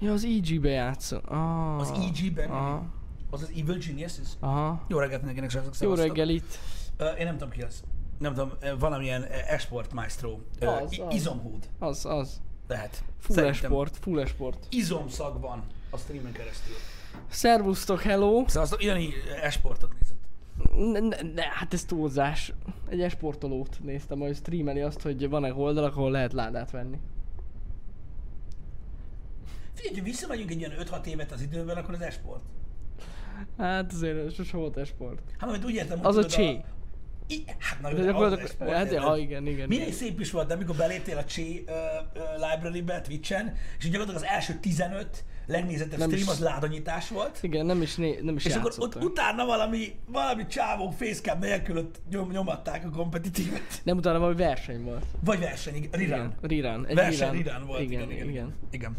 Ja, az EG-be játszol. Ah, Az EG-ben, Aha. az az Evil Geniuses. Aha. Jó reggelt mindenkinek, srácok, Jó reggelit. Ö, Én nem tudom ki az. Nem tudom, valamilyen esport maestro. Az, I- az. Izomhúd Az, az. lehet. Full Szerintem esport, full esport. Izomszag van a streamen keresztül. Szervusztok, hello. Szóval Jani esportot nézett. Ne, ne, ne, hát ez túlzás. Egy esportolót néztem, hogy streameli azt, hogy van-e oldalak, ahol lehet ládát venni. Figyelj, ha visszamegyünk egy ilyen 5-6 évet az időben, akkor az esport. Hát azért sose volt esport. Hát majd úgy értem, hogy Az a csé. I, hát na, De de az gyakorlatilag, esport, hát ja, igen, igen. Milyen igen. szép is volt, de amikor beléptél a Csé uh, uh, library-be Twitch-en, és gyakorlatilag az első 15 legnézettebb Nem stream is- az ládanyítás volt, Igen, nem is, né, nem is és akkor játszottam. ott utána valami, valami csávó facecam nélkül ott nyom, nyomatták a kompetitívet. Nem utána valami verseny volt. Vagy verseny, igen. Egy Verseny rerun volt, igen, igen. igen. igen. igen.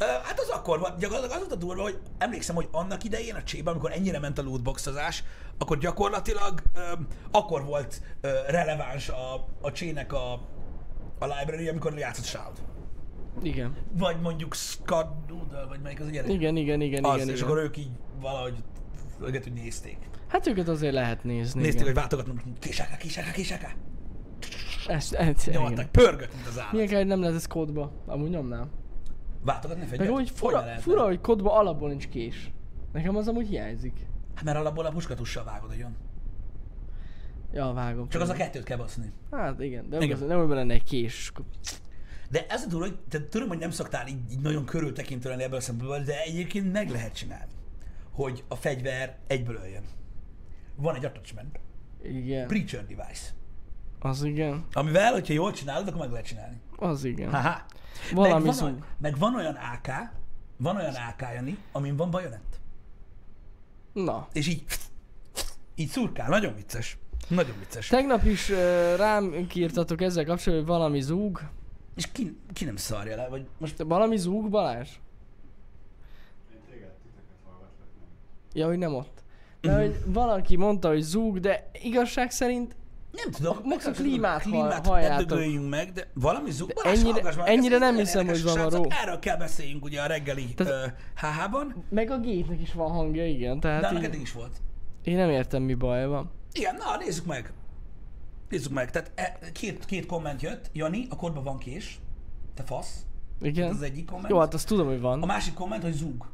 Uh, hát az akkor volt, gyakorlatilag az volt a durva, hogy emlékszem, hogy annak idején a csébe, amikor ennyire ment a lootboxozás, akkor gyakorlatilag um, akkor volt uh, releváns a, a csének a, a library, amikor játszott Shroud. Igen. Vagy mondjuk Scott Doodle, vagy melyik az a gyerek. Igen, igen, igen, az, igen, és igen. akkor ők így valahogy őket úgy nézték. Hát őket azért lehet nézni. Nézték, hogy igen. váltogatnak, kisáka, kisáka, kisáka. Ezt, ezt, igen. Nyomatták, pörgött, mint az állat. Milyen kell, hogy nem lehet ez kódba? Amúgy nyomnám. Váltogatni fegyvert? Meg úgy fura, fura, hogy kódba alapból nincs kés. Nekem az amúgy hiányzik. Hát mert alapból a puskatussal vágod, hogy jön. Ja, vágom. Csak az a kettőt kell baszni. Hát igen, de Igen. igen. nem, hogy lenne egy kés. De ez a durva, hogy te tudom, hogy nem szoktál így, így nagyon körültekintő lenni ebből a szempontból, de egyébként meg lehet csinálni, hogy a fegyver egyből öljön. Van egy attachment, Igen. Preacher Device, Az igen. amivel, hogyha jól csinálod, akkor meg lehet csinálni. Az igen. Haha. Valami meg, van, olyan- meg van olyan AK, van olyan AK, Jani, amin van bajonett. Na. És így, így szurkál. Nagyon vicces. Nagyon vicces. Tegnap is uh, rám kiírtatok ezzel kapcsolatban, hogy valami zúg. És ki, ki nem szarja le, vagy most Te valami zúg, Balázs? Én téged? Ja, hogy nem ott. De Mhm. hogy valaki mondta, hogy zúg, de igazság szerint nem tudom. A- max a klímát klímát hall- ne halljátok. dögöljünk meg, de valami zú... De Balázs, ennyire- hallgass már, ennyire nem hiszem, hogy srácok. Erről kell beszéljünk ugye a reggeli HH-ban, meg a gépnek is van hangja, igen. de Tehát így, eddig is volt. én nem értem, mi baj van. Igen, na nézzük meg. Nézzük meg. Tehát e, két, két komment jött. Jani, a kodban van kés. Te fasz. Igen? Ez az egyik komment. Jó, hát azt tudom, hogy A van. másik komment, hogy zúg.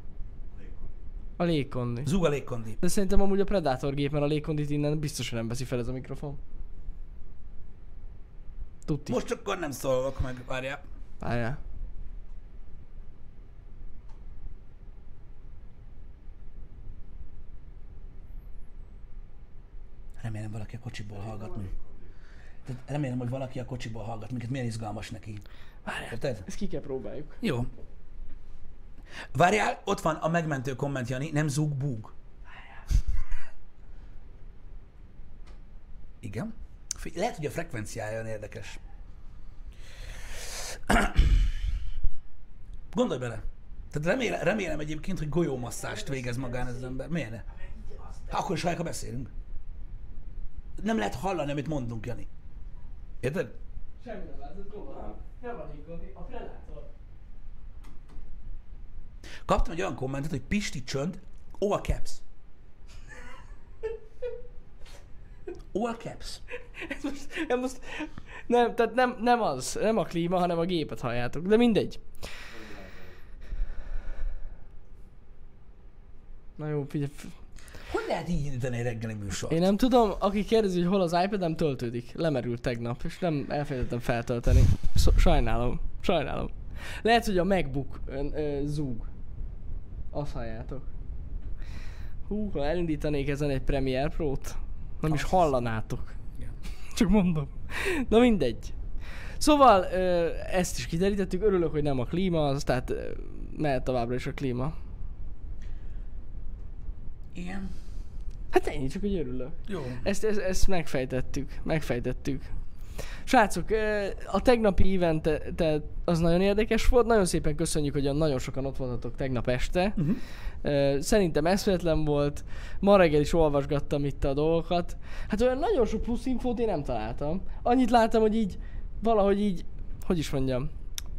A légkondi. Zúg a légkondi. De szerintem amúgy a Predator gép, mert a légkondit innen biztos, hogy nem veszi fel ez a mikrofon. Tuti. Most akkor nem szólok meg, várjál. Várjál. Remélem valaki a kocsiból hallgat minket. Tehát remélem, hogy valaki a kocsiból hallgat minket. Milyen izgalmas neki. Várjál. Érted? Ezt ki kell próbáljuk. Jó. Várjál, ott van a megmentő komment, Jani, nem zúg, búg. Igen. Lehet, hogy a frekvenciája olyan érdekes. Gondolj bele. Tehát remélem, remélem egyébként, hogy golyómasszást végez magán ez az ember. Miért ne? Hát akkor is hallják, ha beszélünk. Nem lehet hallani, amit mondunk, Jani. Érted? Semmi nem látszott, gondolom. Nem van légkondi, a Predator. Kaptam egy olyan kommentet, hogy Pisti csönd, all caps. All caps. Ez most, ez most, nem, tehát nem, nem az, nem a klíma, hanem a gépet halljátok, de mindegy. Na jó, figyelj. Hogy lehet így indítani egy reggeli műsort? Én nem tudom, aki kérdezi, hogy hol az iPad-em töltődik. Lemerült tegnap, és nem elfelejtettem feltölteni. Sz- sajnálom, sajnálom. Lehet, hogy a MacBook ö, ö, zúg. Azt halljátok. Hú, ha elindítanék ezen egy Premiere Pro-t, nem is Azt hallanátok. Igen. Csak mondom. Na mindegy. Szóval ö, ezt is kiderítettük, örülök, hogy nem a klíma az, tehát ö, mehet továbbra is a klíma. Igen. Hát ennyi, csak hogy örülök. Jó. Ezt, ezt, ezt megfejtettük, megfejtettük. Srácok, a tegnapi event te- az nagyon érdekes volt, nagyon szépen köszönjük, hogy nagyon sokan ott voltatok tegnap este. Uh-huh. Szerintem eszméletlen volt, ma reggel is olvasgattam itt a dolgokat. Hát olyan nagyon sok plusz infót én nem találtam. Annyit láttam, hogy így, valahogy így, hogy is mondjam,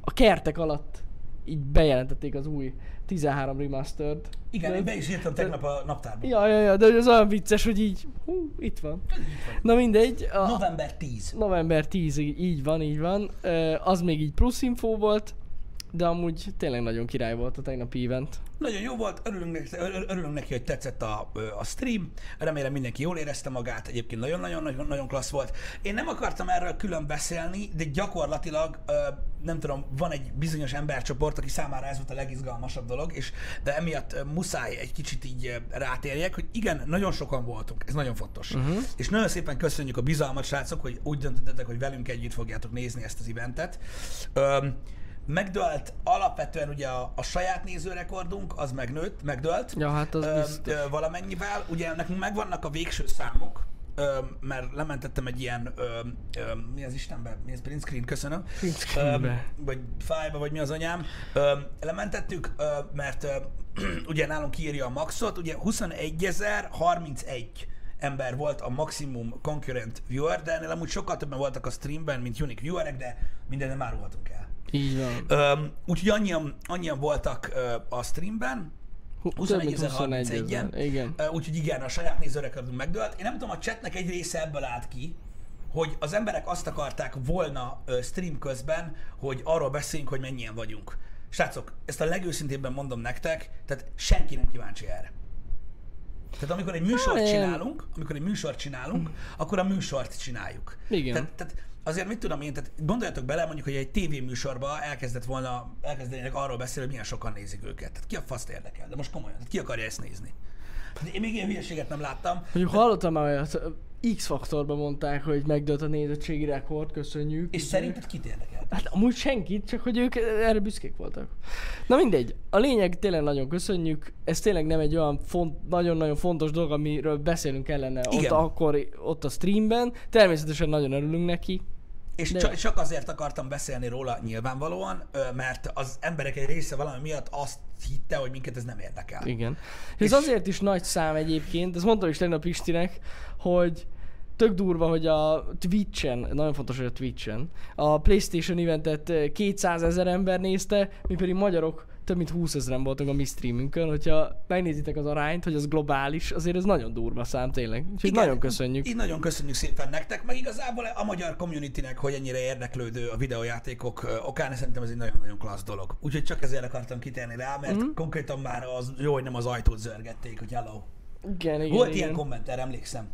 a kertek alatt így bejelentették az új 13 remastered. Igen, De- én be is írtam tegnap a naptárba. Ja, ja, ja, de az olyan vicces, hogy így, hú, itt van. Na mindegy, a November 10. november 10 így van, így van. Az még így plusz info volt, de amúgy tényleg nagyon király volt a tegnapi event. Nagyon jó volt, örülünk neki, ör- örülünk neki hogy tetszett a, a stream. Remélem mindenki jól érezte magát, egyébként nagyon-nagyon nagyon, klassz volt. Én nem akartam erről külön beszélni, de gyakorlatilag, nem tudom, van egy bizonyos embercsoport, aki számára ez volt a legizgalmasabb dolog, és de emiatt muszáj egy kicsit így rátérjek, hogy igen, nagyon sokan voltunk, ez nagyon fontos. Uh-huh. És nagyon szépen köszönjük a bizalmat, srácok, hogy úgy döntöttetek, hogy velünk együtt fogjátok nézni ezt az eventet. Öm, megdölt alapvetően ugye a, a saját nézőrekordunk, az megnőtt, megdölt. Ja, hát az Ö, biztos. ö, valamennyivel. Ugye nekünk megvannak a végső számok, ö, mert lementettem egy ilyen, ö, ö, mi az Istenben, mi az print screen, köszönöm. Print screenbe. Ö, vagy fájba, vagy mi az anyám. Ö, lementettük, ö, mert ö, ugye nálunk kiírja a maxot, ugye 21.031 ember volt a maximum concurrent viewer, de ennél amúgy sokkal többen voltak a streamben, mint unique viewerek, de minden nem árulhatunk el. Így van. Öm, úgyhogy annyian, annyian voltak ö, a streamben, Hu- több mint 21.031-en. 21 Igen. Úgyhogy igen, a saját nézőrekordunk megdőlt. Én nem tudom, a chatnek egy része ebből állt ki, hogy az emberek azt akarták volna ö, stream közben, hogy arról beszéljünk, hogy mennyien vagyunk. Srácok, ezt a legőszintébben mondom nektek, tehát senki nem kíváncsi erre. Tehát amikor egy műsort Hát, csinálunk, amikor egy műsort csinálunk, akkor a műsort csináljuk. Igen. Tehát, tehát azért mit tudom én, tehát gondoljatok bele, mondjuk, hogy egy tévéműsorba elkezdett volna, elkezdenének arról beszélni, hogy milyen sokan nézik őket. Tehát ki a faszt érdekel? De most komolyan, tehát ki akarja ezt nézni? De én még ilyen hülyeséget nem láttam. Mondjuk hallottam már olyat, X-faktorban mondták, hogy megdőlt a nézettségi rekord, köszönjük. És szerinted kit érdekel? Hát amúgy senkit, csak hogy ők erre büszkék voltak. Na mindegy, a lényeg tényleg nagyon köszönjük, ez tényleg nem egy olyan font, nagyon-nagyon fontos dolog, amiről beszélünk kellene ott, Igen. akkor, ott a streamben. Természetesen nagyon örülünk neki. És De- csak, azért akartam beszélni róla nyilvánvalóan, mert az emberek egy része valami miatt azt hitte, hogy minket ez nem érdekel. Igen. És ez azért is nagy szám egyébként, ezt mondtam is tegnap Istinek, hogy tök durva, hogy a Twitch-en, nagyon fontos, hogy a Twitch-en, a Playstation eventet eh, 200 ezer ember nézte, mi pedig magyarok több mint 20 ezeren voltunk a mi streamünkön, hogyha megnézitek az arányt, hogy az globális, azért ez nagyon durva szám tényleg. Úgyhogy Igen, nagyon köszönjük. Így nagyon köszönjük szépen nektek, meg igazából a magyar communitynek, hogy ennyire érdeklődő a videójátékok ö, okán, szerintem ez egy nagyon-nagyon klassz dolog. Úgyhogy csak ezért akartam kitérni rá, mert mm. konkrétan már az jó, hogy nem az ajtót zörgették, hogy hello. Igen, igen, Volt igen. ilyen komment, erre emlékszem.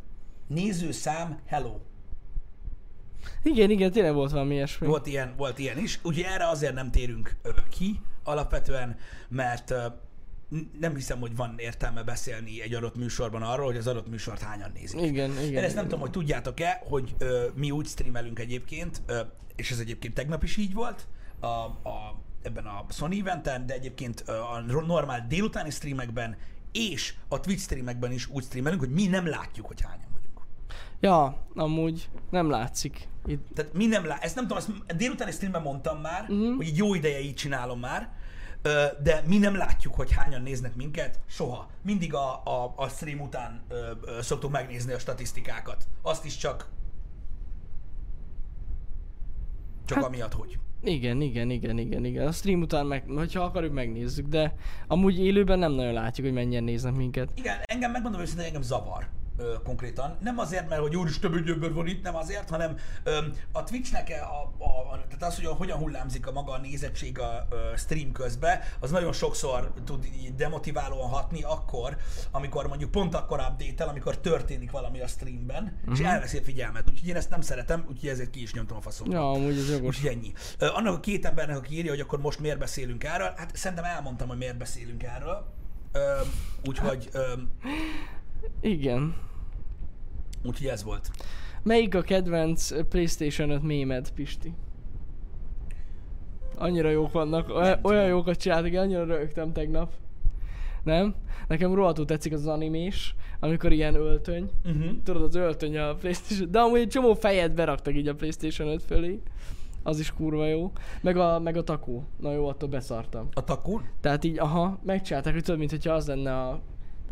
Nézőszám, hello. Igen, igen, tényleg volt valami ilyesmi. Volt ilyen, volt ilyen is. Úgyhogy erre azért nem térünk ki alapvetően, mert nem hiszem, hogy van értelme beszélni egy adott műsorban arról, hogy az adott műsort hányan nézik. Igen, igen. Én ezt nem igen. tudom, hogy tudjátok-e, hogy ö, mi úgy streamelünk egyébként, ö, és ez egyébként tegnap is így volt, a, a, ebben a Sony eventen, de egyébként a normál délutáni streamekben és a Twitch streamekben is úgy streamelünk, hogy mi nem látjuk, hogy hányan. Ja, amúgy nem látszik. Itt Tehát mi nem lá... Ezt nem tudom, ezt a délutáni streamben mondtam már, uh-huh. hogy jó ideje így csinálom már, de mi nem látjuk, hogy hányan néznek minket, soha. Mindig a, a, a stream után ö, ö, szoktuk megnézni a statisztikákat. Azt is csak csak hát, amiatt, hogy. Igen, igen, igen, igen, igen. A stream után, meg, hogyha akarjuk, megnézzük, de amúgy élőben nem nagyon látjuk, hogy mennyien néznek minket. Igen, engem megmondom őszintén, engem zavar ö, konkrétan. Nem azért, mert hogy úristen, több ember van itt, nem azért, hanem ö, a Twitchnek a, a, a, tehát az, hogy hogyan hullámzik a maga a nézettség a ö, stream közben, az nagyon sokszor tud így demotiválóan hatni akkor, amikor mondjuk pont akkor update amikor történik valami a streamben, uh-huh. és elveszi a figyelmet. Úgyhogy én ezt nem szeretem, úgyhogy ezért ki is nyomtam a faszom. Ja, amúgy ez jogos. Úgyhogy ennyi. Ö, annak a két embernek, aki írja, hogy akkor most miért beszélünk erről, hát szerintem elmondtam, hogy miért beszélünk erről. Ö, úgyhogy, ö, Igen. úgyhogy ez volt. Melyik a kedvenc PlayStation 5 mémed, Pisti? Annyira jók vannak, olyan, olyan jókat csináltak, én annyira rögtem tegnap. Nem? Nekem rohadtul tetszik az animés, amikor ilyen öltöny. Uh-huh. Tudod, az öltöny a Playstation, de amúgy egy csomó fejet beraktak így a Playstation 5 fölé. Az is kurva jó. Meg a, meg a takó. Na jó, attól beszartam. A takun? Tehát így, aha, megcsinálták, hogy tudod, mintha az lenne a,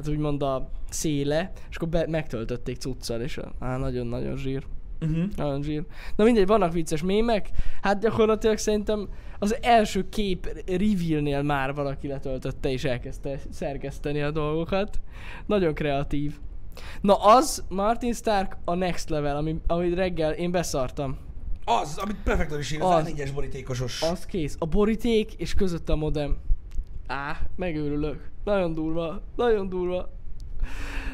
tehát úgymond a széle, és akkor be, megtöltötték cuccal, és á, nagyon-nagyon zsír. Uh-huh. Nagyon zsír. Na mindegy, vannak vicces mémek. Hát gyakorlatilag szerintem az első kép revealnél már valaki letöltötte és elkezdte szerkeszteni a dolgokat. Nagyon kreatív. Na az, Martin Stark, a next level, ami, amit reggel én beszartam. Az, amit prefektor is ír, az. A4-es borítékosos. Az kész. A boríték és között a modem. Á, megőrülök. Nagyon durva. Nagyon durva.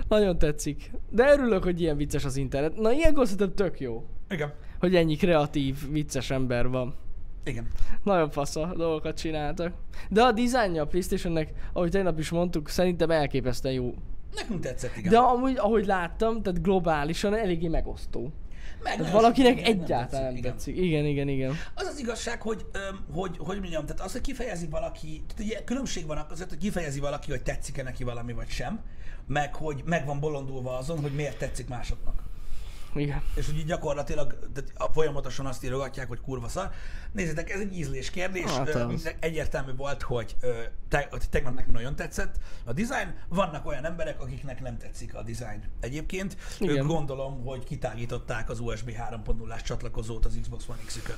Nagyon tetszik. De örülök, hogy ilyen vicces az internet. Na ilyenkor szerintem tök jó, Igen. hogy ennyi kreatív, vicces ember van. Igen. Nagyon fasza dolgokat csináltak. De a dizájnja a Playstationnek, ahogy tegnap is mondtuk, szerintem elképesztően jó. Nekünk tetszett, igen. De amúgy, ahogy láttam, tehát globálisan eléggé megosztó. Meg Tehát valakinek egyáltalán nem igen. tetszik. Igen, igen, igen. Az az igazság, hogy, öm, hogy, hogy mondjam, tehát az, hogy kifejezi valaki, tehát ugye különbség van között, hogy kifejezi valaki, hogy tetszik-e neki valami vagy sem, meg hogy meg van bolondulva azon, hogy miért tetszik másoknak. Igen. És hogy így gyakorlatilag tehát folyamatosan azt írogatják, hogy kurva szar. Nézzétek, ez egy ízlés kérdés. Hát az. egyértelmű volt, hogy te, tegnap nekem nagyon tetszett a design. Vannak olyan emberek, akiknek nem tetszik a design egyébként. Igen. Ők gondolom, hogy kitágították az USB 3.0-ás csatlakozót az Xbox One X-ükön.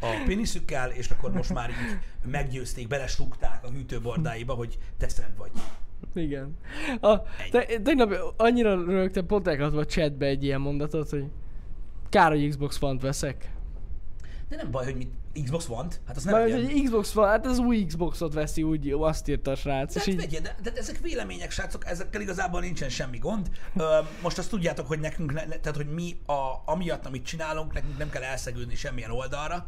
A peniszükkel, és akkor most már így meggyőzték, belesugták a hűtőbordáiba, hogy te szent vagy. Igen. A, te, tegnap annyira rögtem, pont elkaptam a chatbe egy ilyen mondatot, hogy kár, hogy Xbox One-t veszek. De nem baj, hogy mit Xbox One-t? Hát az nem egy hogy Xbox One, hát az új Xboxot veszi, úgy azt írta a srác. És Tehát így, vegye, de, de ezek vélemények, srácok, ezekkel igazából nincsen semmi gond. Ö, most azt tudjátok, hogy nekünk, ne, tehát hogy mi a, amiatt, amit csinálunk, nekünk nem kell elszegődni semmilyen oldalra,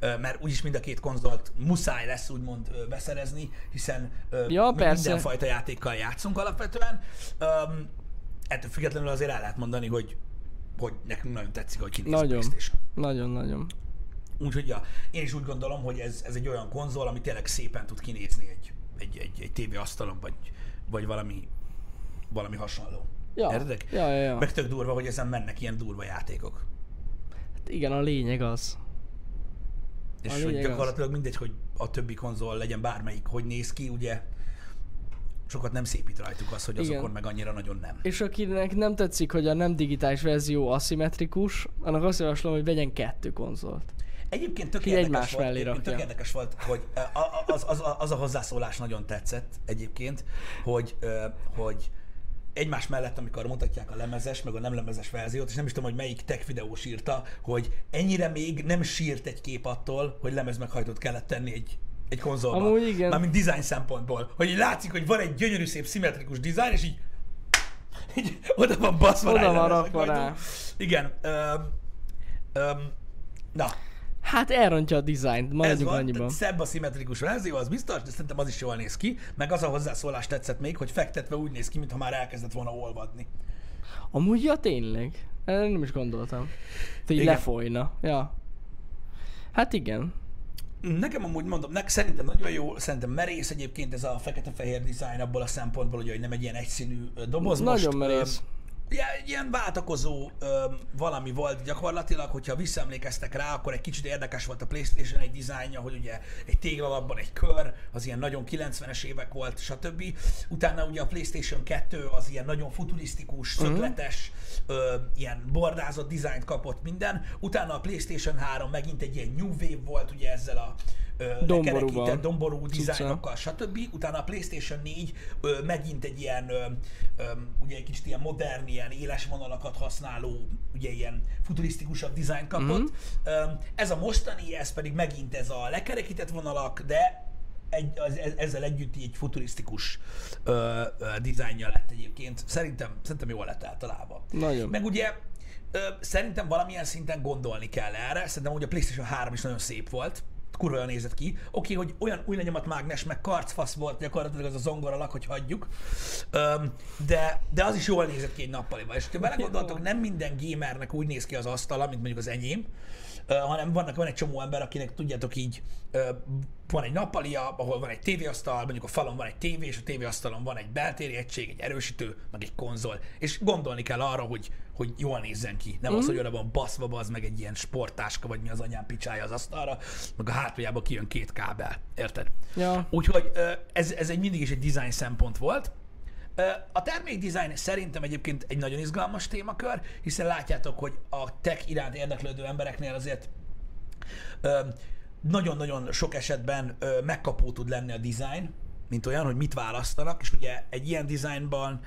mert úgyis mind a két konzolt muszáj lesz úgymond beszerezni, hiszen Ja, persze. mindenfajta játékkal játszunk alapvetően. Ettől függetlenül azért el lehet mondani, hogy hogy nekünk nagyon tetszik, hogy kinéz Nagyon. PlayStation. nagyon-nagyon. Úgyhogy ja, én is úgy gondolom, hogy ez, ez egy olyan konzol, ami tényleg szépen tud kinézni egy, egy, egy, egy tévéasztalon, vagy, vagy valami, valami hasonló. Ja, Értedek? ja, ja, ja. Meg tök durva, hogy ezen mennek ilyen durva játékok. Hát igen, a lényeg az. És A hogy lényeg az. gyakorlatilag mindegy, hogy a többi konzol legyen bármelyik, hogy néz ki, ugye sokat nem szépít rajtuk az, hogy az Igen. meg annyira nagyon nem. És akinek nem tetszik, hogy a nem digitális verzió aszimmetrikus, annak azt javaslom, hogy vegyen kettő konzolt. Egyébként tök érdekes volt, egyébként tök érdekes volt, hogy ö, a- a- az, az, az, a hozzászólás nagyon tetszett egyébként, hogy, hogy egymás mellett, amikor mutatják a lemezes, meg a nem lemezes verziót, és nem is tudom, hogy melyik tech videós írta, hogy ennyire még nem sírt egy kép attól, hogy lemez meghajtót kellett tenni egy, egy konzolba. Amúgy igen. Mármint design szempontból. Hogy így látszik, hogy van egy gyönyörű, szép, szimmetrikus design, és így, így oda van baszva Oda rá van rakva rá. Igen. Öm, öm, na, Hát elrontja a dizájnt, maradjunk van, annyiban. szebb a szimmetrikus verzió, az biztos, de szerintem az is jól néz ki. Meg az a hozzászólás tetszett még, hogy fektetve úgy néz ki, mintha már elkezdett volna olvadni. Amúgy, ja tényleg. Erre nem is gondoltam. Igen. lefolyna. Ja. Hát igen. Nekem amúgy mondom, nek, szerintem nagyon jó, szerintem merész egyébként ez a fekete-fehér dizájn abból a szempontból, hogy nem egy ilyen egyszínű doboz. Nagyon Most, merész. ö, ilyen, váltakozó ö, valami volt gyakorlatilag, hogyha visszaemlékeztek rá, akkor egy kicsit érdekes volt a Playstation egy dizájnja, hogy ugye egy téglalapban egy kör, az ilyen nagyon 90-es évek volt, stb. Utána ugye a Playstation 2 az ilyen nagyon futurisztikus, szögletes, ö, ilyen bordázott dizájnt kapott minden. Utána a Playstation 3 megint egy ilyen new wave volt, ugye ezzel a. lekerekített domború dizájnokkal, stb. Utána a PlayStation 4 ö, megint egy ilyen, ö, ö, ugye egy kicsit ilyen modern, ilyen éles vonalakat használó, ugye ilyen futurisztikusabb dizájn kapott. Mm-hmm. Ez a mostani, ez pedig megint ez a lekerekített vonalak, de egy, az, ez- ezzel együtt egy futurisztikus ö, ö, dizájnja lett egyébként. Szerintem, szerintem jól lett általában. Nagyon. Meg ugye ö, szerintem valamilyen szinten gondolni kell erre. Szerintem ugye a PlayStation 3 is nagyon szép volt. Kurva jól nézett ki. Oké, hogy olyan új lenyomat mágnes, meg karcfasz volt gyakorlatilag az a zongoralak, hogy hagyjuk. Öm, de, de az is jól nézett ki egy nappaliba. És ha belegondoltok, nem minden gamernek úgy néz ki az asztala, mint mondjuk az enyém, ö, hanem vannak, van egy csomó ember, akinek tudjátok így, ö, van egy nappalia, ahol van egy tévéasztal, mondjuk a falon van egy tévé, és a tévéasztalon van egy beltéri egység, egy erősítő, meg egy konzol. És gondolni kell arra, hogy, hogy jól nézzen ki. Nem mm. az, hogy oda van baszva, az meg egy ilyen sporttáska, vagy mi az anyám picsája az asztalra, meg a hátuljába kijön két kábel. Érted? Ja. Úgyhogy ez, ez egy mindig is egy design szempont volt. A termékdesign szerintem egyébként egy nagyon izgalmas témakör, hiszen látjátok, hogy a tech iránt érdeklődő embereknél azért nagyon-nagyon sok esetben megkapó tud lenni a design, mint olyan, hogy mit választanak, és ugye egy ilyen designban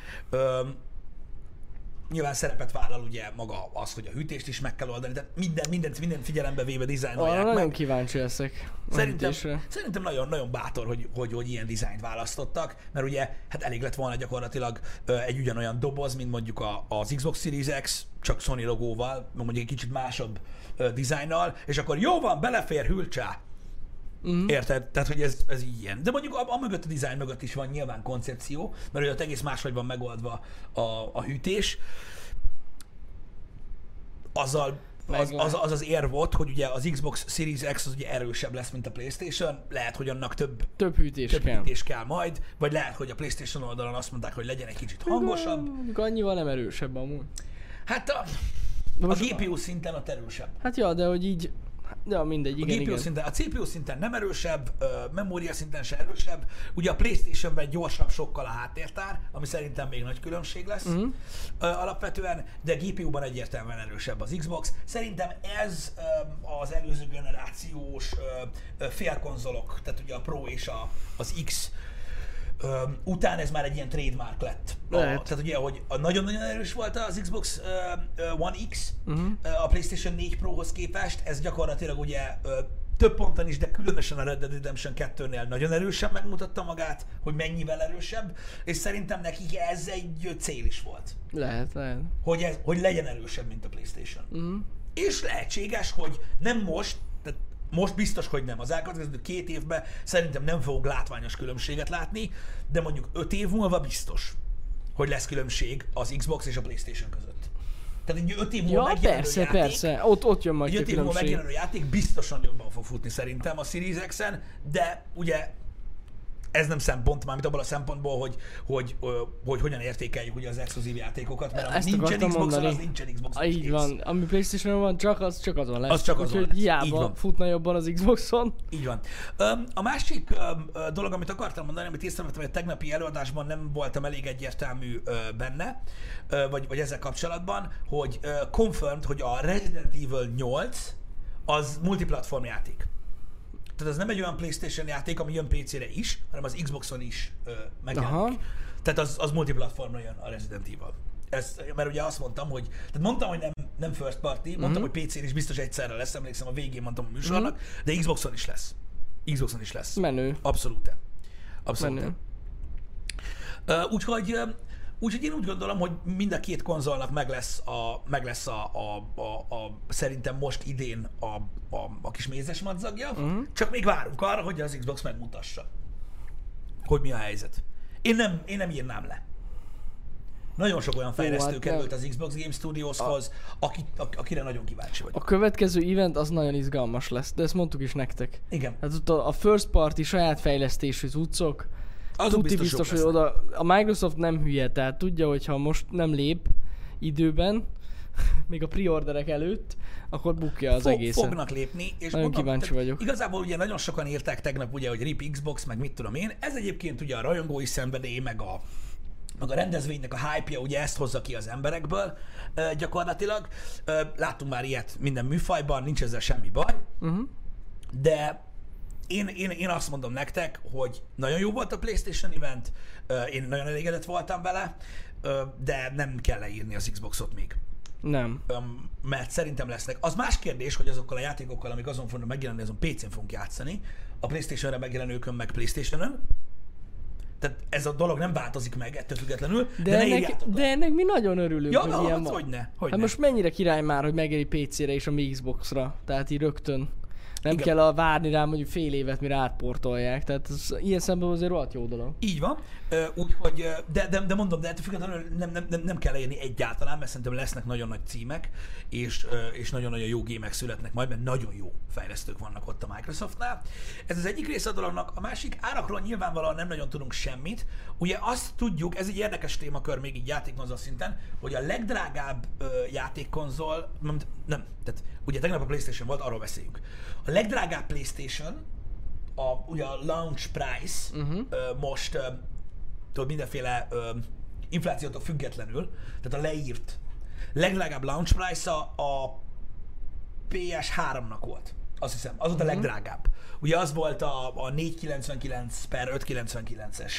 nyilván szerepet vállal ugye maga az, hogy a hűtést is meg kell oldani, tehát minden, mindent, mindent figyelembe véve dizájnolják nagyon meg. kíváncsi leszek. Szerintem, hűtésre. szerintem nagyon, nagyon bátor, hogy, hogy, hogy ilyen dizájnt választottak, mert ugye hát elég lett volna gyakorlatilag egy ugyanolyan doboz, mint mondjuk a, az Xbox Series X, csak Sony logóval, mondjuk egy kicsit másabb dizájnnal, és akkor jó van, belefér hülcsá. Mm. Érted? Tehát, hogy ez, ez ilyen. De mondjuk a, a mögött a dizájn mögött is van nyilván koncepció, mert ugye ott egész máshogy van megoldva a, a hűtés. Azzal az, az, az az érv volt, hogy ugye az Xbox Series X az ugye erősebb lesz, mint a PlayStation, lehet, hogy annak több, Több hűtés több kell. hűtés kell majd, vagy lehet, hogy a PlayStation oldalon azt mondták, hogy legyen egy kicsit hangosabb. Mondjuk annyival nem erősebb amúgy. Hát a, De a GPU szinten ott erősebb. Hát ja, de hogy így... Ja, mindegy, A igen, GPU igen. szinten, a CPU szinten nem erősebb, memória szinten se erősebb. Ugye a PlayStation-ben gyorsabb sokkal a háttértár, ami szerintem még nagy különbség lesz uh-huh. alapvetően, de GPU-ban egyértelműen erősebb az Xbox. Szerintem ez az előző generációs félkonzolok, tehát ugye a Pro és a, az X ö, után ez már egy ilyen trademark lett. A, Lehet. tehát ugye, hogy a nagyon-nagyon erős volt az Xbox ö, One X uh-huh. a PlayStation 4 Prohoz képest, ez gyakorlatilag ugye ö, több ponton is, de különösen a Red Dead Redemption 2-nél nagyon erősen megmutatta magát, hogy mennyivel erősebb, és szerintem nekik ez egy cél is volt, Lehet, lehet. hogy, ez, hogy legyen erősebb, mint a PlayStation. Mhm. És lehetséges, hogy nem most, most biztos, hogy nem. Az elkövetkező két évben szerintem nem fogok látványos különbséget látni, de mondjuk öt év múlva biztos, hogy lesz különbség az Xbox és a PlayStation között. Tehát egy öt év múlva Ja, megjelenő persze, játék, persze. Ott, ott jön majd egy ki a öt év múlva megjelenő játék biztosan jobban fog futni szerintem a Series X-en, de ugye ez nem szempont, mármint abban a szempontból, hogy, hogy, hogy, hogy hogyan értékeljük ugye az exkluzív játékokat, mert Ezt nincsen Xboxon, mondani. az nincsen Xboxon. Ah, és így van. Ami Playstation van, csak az, csak azon lesz. Az csak azon Úgyhogy lesz. Így hiába van. futna jobban az Xboxon. Így van. A másik dolog, amit akartam mondani, amit észrevettem, hogy a tegnapi előadásban nem voltam elég egyértelmű benne, vagy, vagy ezzel kapcsolatban, hogy confirmed, hogy a Resident Evil 8 az multiplatform játék. Tehát ez nem egy olyan PlayStation játék, ami jön PC-re is, hanem az Xboxon is ö, megjelenik. Aha. Tehát az, az multiplatformra jön a Resident Evil. Ez, mert ugye azt mondtam, hogy, tehát mondtam, hogy nem, nem first party, mondtam, Mhm. hogy PC-n is biztos egyszerre lesz, emlékszem a végén mondtam a műsornak, de Xboxon is lesz. Xboxon is lesz. Menő. Abszolút. Abszolút. Menő. Ö, Úgyhogy, úgyhogy én úgy gondolom, hogy mind a két konzolnak meg lesz a, meg lesz a, a, a, a szerintem most idén a, a, a kis mézes madzagja, uh-huh. csak még várunk arra, hogy az Xbox megmutassa, hogy mi a helyzet. Én nem, én nem írnám le. Nagyon sok olyan fejlesztő hát került az Xbox Game Studioshoz, aki, ak- akire nagyon kíváncsi vagyok. A következő event az nagyon izgalmas lesz, de ezt mondtuk is nektek. Igen, Hát ott a, a first party saját fejlesztésű cuccok, azok Tuti biztos, biztos, hogy oda, a Microsoft nem hülye, tehát tudja, hogy ha most nem lép időben, még a preorderek előtt, akkor bukja az Fog, egészet. fognak lépni, és Nagyon mondom, kíváncsi vagyok. Igazából ugye nagyon sokan írták tegnap ugye, hogy RIP Xbox, meg mit tudom én. Ez egyébként ugye a rajongói szenvedély, meg a, meg a rendezvénynek a hype-ja ugye ezt hozza ki az emberekből gyakorlatilag. Láttunk már ilyet minden műfajban, nincs ezzel semmi baj, Uh-huh. de én, én, én azt mondom nektek, hogy nagyon jó volt a PlayStation event, én nagyon elégedett voltam vele, de nem kell leírni az Xboxot még. Nem. Mert szerintem lesznek. Az más kérdés, hogy azokkal a játékokkal, amik azon fognak megjelenni, azon PC-n fogunk játszani, a PlayStation-re megjelenőkön meg PlayStation-ön. Tehát ez a dolog nem változik meg ettől függetlenül, de, De, ne ennek, de ennek mi nagyon örülünk, Ja, hogy na, ilyen hát van. hogyne, hogyne. Hát most mennyire király már, hogy megjelenik PC-re és a mi Xbox-ra, tehát így rögtön. Nem Igen. kell a várni rá mondjuk fél évet, mire átportolják, tehát ez ilyen szemben azért rohadt jó dolog. Így van, úgyhogy, de, de, de mondom, de ettől függetlenül nem, nem, nem, nem kell leírni egyáltalán, mert szerintem lesznek nagyon nagy címek, és, és nagyon-nagyon jó gémek születnek majd, mert nagyon jó fejlesztők vannak ott a Microsoftnál. Ez az egyik része a dolognak, a másik árakról nyilvánvalóan nem nagyon tudunk semmit. Ugye azt tudjuk, ez egy érdekes témakör még így játékkonzol szinten, hogy a legdrágább ö, játékkonzol, nem, nem, tehát ugye tegnap a Playstation volt, arról beszéljünk. A legdrágább Playstation, a, ugye a launch price Mhm. ö, most tudod, mindenféle ö, inflációtól függetlenül, tehát a leírt legdrágább launch price-a a PS3-nak volt. Azt hiszem, az volt a legdrágább. Ugye az volt a, a 499 per 599-es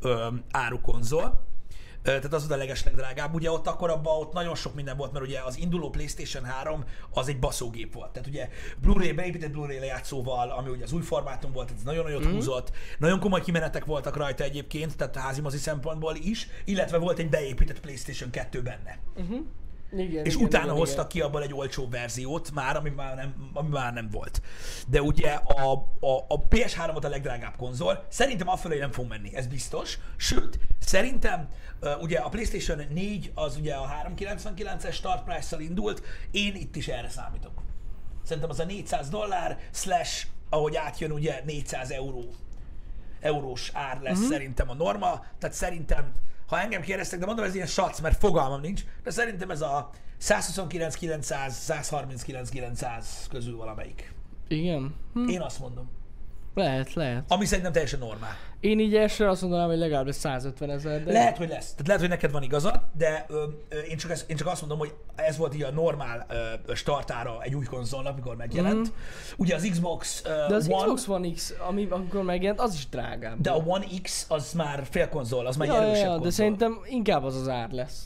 ö, árukonzol. Tehát az volt a legeslegdrágább. Ugye ott akkor abban ott nagyon sok minden volt, mert ugye az induló PlayStation 3 az egy baszógép volt. Tehát ugye Blu-ray, beépített Blu-ray lejátszóval, ami ugye az új formátum volt, ez nagyon nagyot mm. húzott. Nagyon komoly kimenetek voltak rajta egyébként, tehát házimozi szempontból is, illetve volt egy beépített PlayStation 2 benne. Igen, És igen, utána igen, hoztak ki abból egy olcsó verziót, már, ami már nem, ami már nem volt. De ugye a, a, a PS3 volt a legdrágább konzol, szerintem afelé nem fog menni, ez biztos. Sőt, szerintem uh, ugye a PlayStation 4 az ugye a 399-es start price-szal indult, én itt is erre számítok. Szerintem az a 400 dollár, slash, ahogy átjön ugye 400 euró eurós ár lesz uh-huh. szerintem a norma, tehát szerintem, ha engem kérdeztek, de mondom, ez ilyen sac, mert fogalmam nincs, de szerintem ez a 129 900, 139 900 közül valamelyik. Igen. Hm. Én azt mondom. Lehet, lehet. Ami szerintem teljesen normál. Én így elsőre azt mondanám, hogy legalább lesz 150 ezer, de... Lehet, hogy lesz. Tehát lehet, hogy neked van igazad, de ö, ö, én, csak ez, én csak azt mondom, hogy ez volt így a normál ö, startára egy új konzolnak, mikor megjelent. Mm. Ugye az Xbox ö, De az One, Xbox One X, ami akkor megjelent, az is drágább. de a One X az már félkonzol, az már egy ja, ja, erősebb ja, de konzol. szerintem inkább az az ár lesz.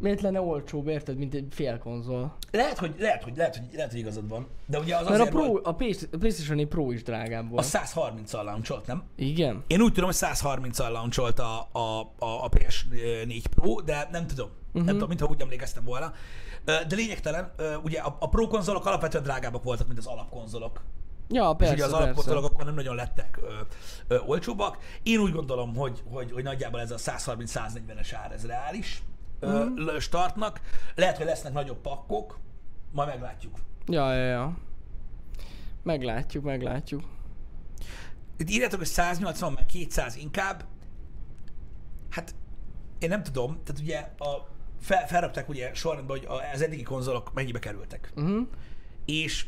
Miért lenne olcsóbb, érted, mint egy fél konzol? Lehet, hogy, lehet, hogy, lehet, hogy, lehet, hogy igazad van. De ugye az Mert a, Pro, volt, a PlayStation 4 Pro is drágább a volt. 130-al launcholt, nem? Igen? Én úgy tudom, hogy 130-al launcholt a, a, a, a PS4 Pro, de nem tudom. Uh-huh. Nem tudom, mintha úgy emlékeztem volna. De lényegtelen, ugye a, a Pro konzolok alapvetően drágábbak voltak, mint az alapkonzolok. Ja, És persze, ugye az alapkonzolok akkor nem nagyon lettek ö, ö, olcsóbbak. Én úgy gondolom, hogy, hogy, hogy nagyjából ez a 130-140-es ár, ez reális ö, Mhm. startnak. Lehet, hogy lesznek nagyobb pakkok, majd meglátjuk. Ja, ja, ja. Meglátjuk, meglátjuk. Itt írjátok, hogy 180 meg 200 inkább. Hát én nem tudom, tehát ugye a, fel, felrakták ugye sorrendbe, hogy az eddigi konzolok mennyibe kerültek. Uh-huh. És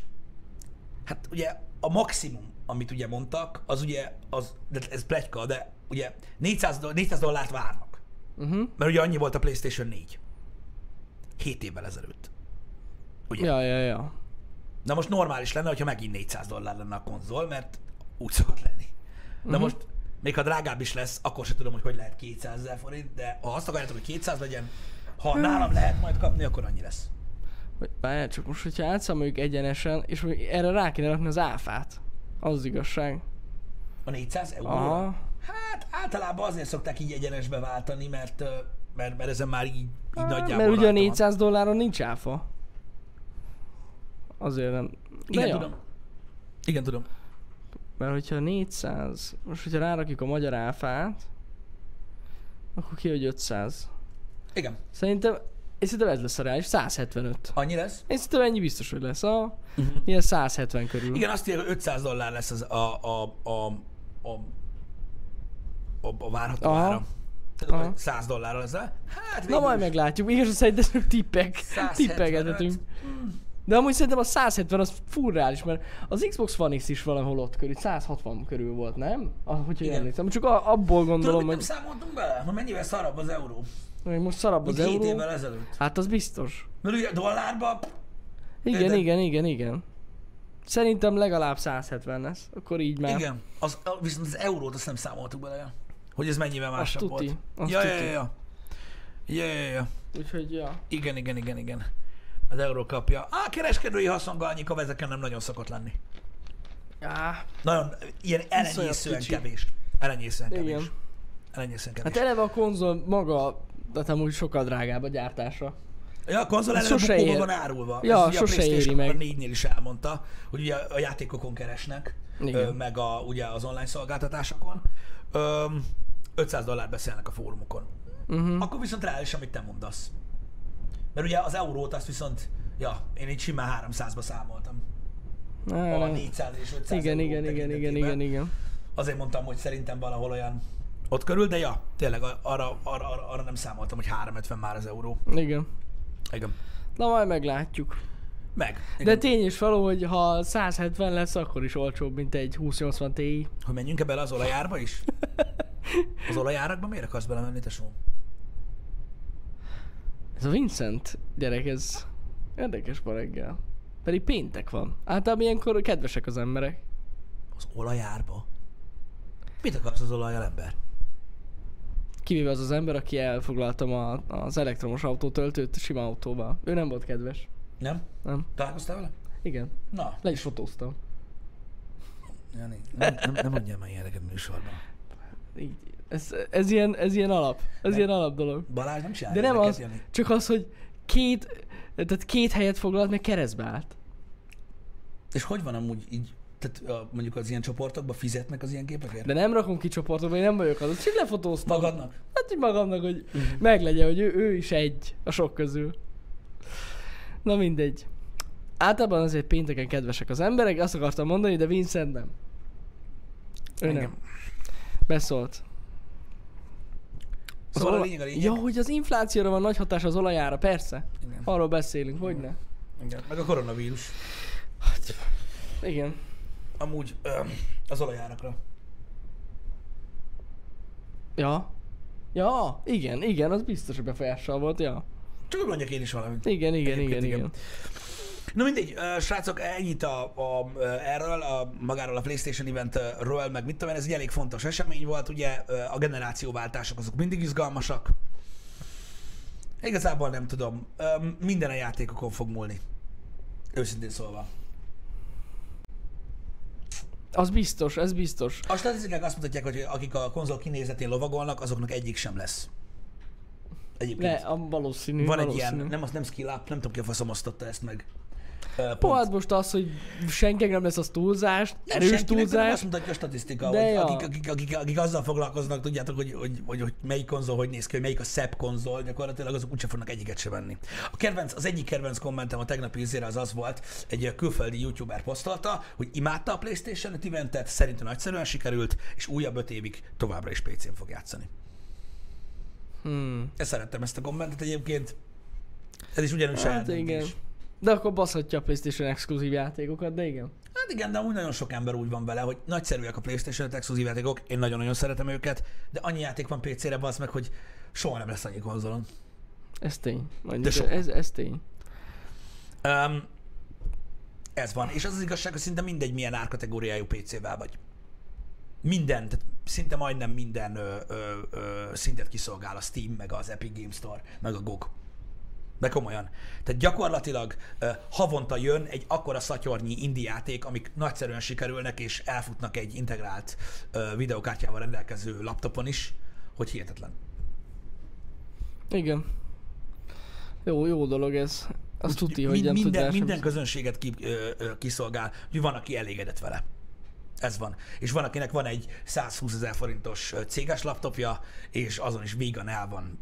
hát ugye a maximum, amit ugye mondtak, az ugye, az, de ez pletyka, de ugye 400, doll- 400 dollárt várnak. Uh-huh. Mert ugye annyi volt a PlayStation 4. 7 évvel ezelőtt. Ugye? Ja, ja, ja. Na most normális lenne, hogyha megint 400 dollár lenne a konzol, mert úgy szokott lenni. Na Mhm. most, még ha drágább is lesz, akkor sem tudom, hogy hogy lehet 200 ezer forint, de ha azt akarjátok, hogy 200 legyen, ha nálam lehet majd kapni, akkor annyi lesz. Várjál csak most, hogyha átszámoljuk egyenesen, és erre rá kéne rakni az áfát. Az az igazság. A 400 euró? Aha. Hát általában azért szokták így egyenesbe váltani, mert, mert, mert ezen már így, így nagyjából Mert ugye a rajta van. 400 dolláron nincs áfa. Azért nem. De Igen, ja. tudom. Igen, tudom. Mert hogyha 400, most hogyha rárakjuk a magyar áfát, akkor ki, hogy 500. Igen. Szerintem, én szerintem ez lesz a reális, 175. Annyi lesz? Én szerintem ennyi biztos, hogy lesz. A, Uh-huh. ilyen 170 körül. Igen, azt írja, hogy 500 dollár lesz az a, a, a, a, a, a várható Aha. ára. Aha. akkor 100 dollárral ezzel. Hát Na majd is meglátjuk. Hogy szerintem tippek. 175. Tippegethetünk. De amúgy szerintem a 170 az full reális, mert az Xbox One X is valahol ott körül, 160 körül volt, nem? Ah, hogyha Igen. emlékszem. Csak a, abból Tudod, gondolom, nem hogy számoltunk bele? Hogy mennyivel szarabb az euró? hogy most szarabb az Mint 7 euró. évvel ezelőtt. Hát az biztos. Mert ugye a dollárba, Igen, Érted? igen, igen, igen. Szerintem legalább 170 lesz. Akkor így már. igen, az, viszont az eurót azt nem számoltuk bele. Hogy ez mennyivel másabb tuti, volt. azt Ja, tuti. ja, ja. Ja, ja, ja. Úgyhogy, ja. Igen, igen, igen, igen. Az euró kapja. Á, kereskedői haszongalnyika ezeken nem nagyon szokott lenni. Á, Nagyon, ilyen elenyészően kevés. Elenyészően kevés. igen. Elenyészően kevés. Hát eleve a konzol maga, tehát amúgy sokkal drágább a gyártása. Ja, a konzol Ez eleve sose ér. van árulva. Ja, ugye sose a éri meg. 4-nél is elmondta, hogy ugye a játékokon keresnek, Igen. ö, meg a, ugye az online szolgáltatásokon. Ö, 500 dollár beszélnek a fórumokon. Uh-huh. Akkor viszont reális, amit te mondasz. Mert ugye az eurót azt viszont, ja, én így simán 300-ba számoltam. A 400 és 500 igen, igen, igen, igen, igen, igen. Azért mondtam, hogy szerintem valahol olyan ott körül, de ja, tényleg arra, arra, arra, arra nem számoltam, hogy 350 már az euró. Igen. Igen. Na majd meglátjuk. Meg. De Igen. tény is való, hogy ha 170 lesz, akkor is olcsóbb, mint egy 2080 Ti. Hogy menjünk-e bele az olajárba is? Az olajárakban miért akarsz belemenni, tesó? Ez a Vincent gyerek, ez érdekes ma reggel. Pedig péntek van. Általában ilyenkor kedvesek az emberek. Az olajárba? Mit akarsz az olajjal, ember? Kivéve az az ember, aki elfoglaltam a, az elektromos autótöltőt sima autóval. Ő nem volt kedves. Nem? Nem? Találkoztál vele? Igen. Na, Le is fotóztam. Jani, nem, nem, nem mondjál már ilyeneket műsorban. Így, ez, ez, ilyen, ez ilyen alap. Ez Nem. ilyen alap dolog. Balázs nem De nem az, Jani. csak az, hogy két, tehát két helyet foglalt, meg keresztbe állt. És hogy van amúgy így, tehát a, mondjuk az ilyen csoportokban fizetnek az ilyen képekért? De nem rakom ki csoportba, én nem vagyok az. Csak lefotóztam. Magadnak? Hát így magamnak, hogy meglegyen, hogy ő, ő is egy a sok közül. Na mindegy. Általában azért pénteken kedvesek az emberek, azt akartam mondani, de Vincent nem. Ő Engem. nem. Beszólt. Az Szóval a olaj- lényeg a lényeg. Ja, hogy az inflációra van nagy hatás az olajára, persze. Igen. Arról beszélünk, hogy ne? Igen. Meg a koronavírus. Igen. Amúgy ö, az olajárakra. Ja. Ja, igen, igen, az biztos, hogy befolyással volt, ja. Csak mondjak én is valamit. Igen, igen, igen, Egyébként igen. igen. Na mindegy, srácok, ennyit a, a, erről, a, magáról a PlayStation eventről, meg mit tudom én, ez egy elég fontos esemény volt, ugye a generációváltások azok mindig izgalmasak. Igazából nem tudom, minden a játékokon fog múlni. Őszintén szólva. Az biztos, ez biztos. A statisztikák azt mutatják, hogy akik a konzol kinézetén lovagolnak, azoknak egyik sem lesz. Egyébként. Le, a valószínű, Van egy valószínű. ilyen, nem, az nem skill up, nem tudom ki a faszom ezt meg. Pont. Hát most az, hogy senkinek nem lesz az túlzás, Nem erős hanem túlzás. Azt mutatja a statisztika, De hogy ja. akik, akik, akik, akik, azzal foglalkoznak, tudjátok, hogy, hogy, hogy, hogy melyik konzol hogy néz ki, hogy melyik a szebb konzol, gyakorlatilag azok úgyse fognak egyiket se venni. A kedvenc, az egyik kedvenc kommentem a tegnapi izére az az volt, egy külföldi youtuber posztolta, hogy imádta a Playstation 5 eventet, szerintem nagyszerűen sikerült, és újabb öt évig továbbra is PC-n fog játszani. Hmm. Ezt szerettem ezt a kommentet egyébként. Ez is ugyanúgy Hát igen. döntés. De akkor baszhatja a PlayStation exkluzív játékokat, de igen. Hát igen, de amúgy nagyon sok ember úgy van vele, hogy nagyszerűek a PlayStation 5 exkluzív játékok, én nagyon-nagyon szeretem őket, de annyi játék van PC-re, az meg, hogy soha nem lesz annyi konzolon. Ez tény. Mondjuk, De soha. ez, ez tény. Um, ez van, és az az igazság, hogy szinte mindegy, milyen árkategóriájú PC-vel vagy. Minden, tehát szinte majdnem minden ö, ö, ö, szintet kiszolgál a Steam, meg az Epic Game Store, meg a GOG. De komolyan. Tehát gyakorlatilag ö, havonta jön egy akkora szatyornyi indie játék, amik nagyszerűen sikerülnek, és elfutnak egy integrált ö, videokártyával rendelkező laptopon is, hogy hihetetlen. Igen. Jó, jó dolog ez. Azt tudja, hogy nem minden, minden közönséget ki, ö, ö, kiszolgál, hogy van, aki elégedett vele. Ez van. És van, akinek van egy 120 ezer forintos céges laptopja, és azon is vígan el van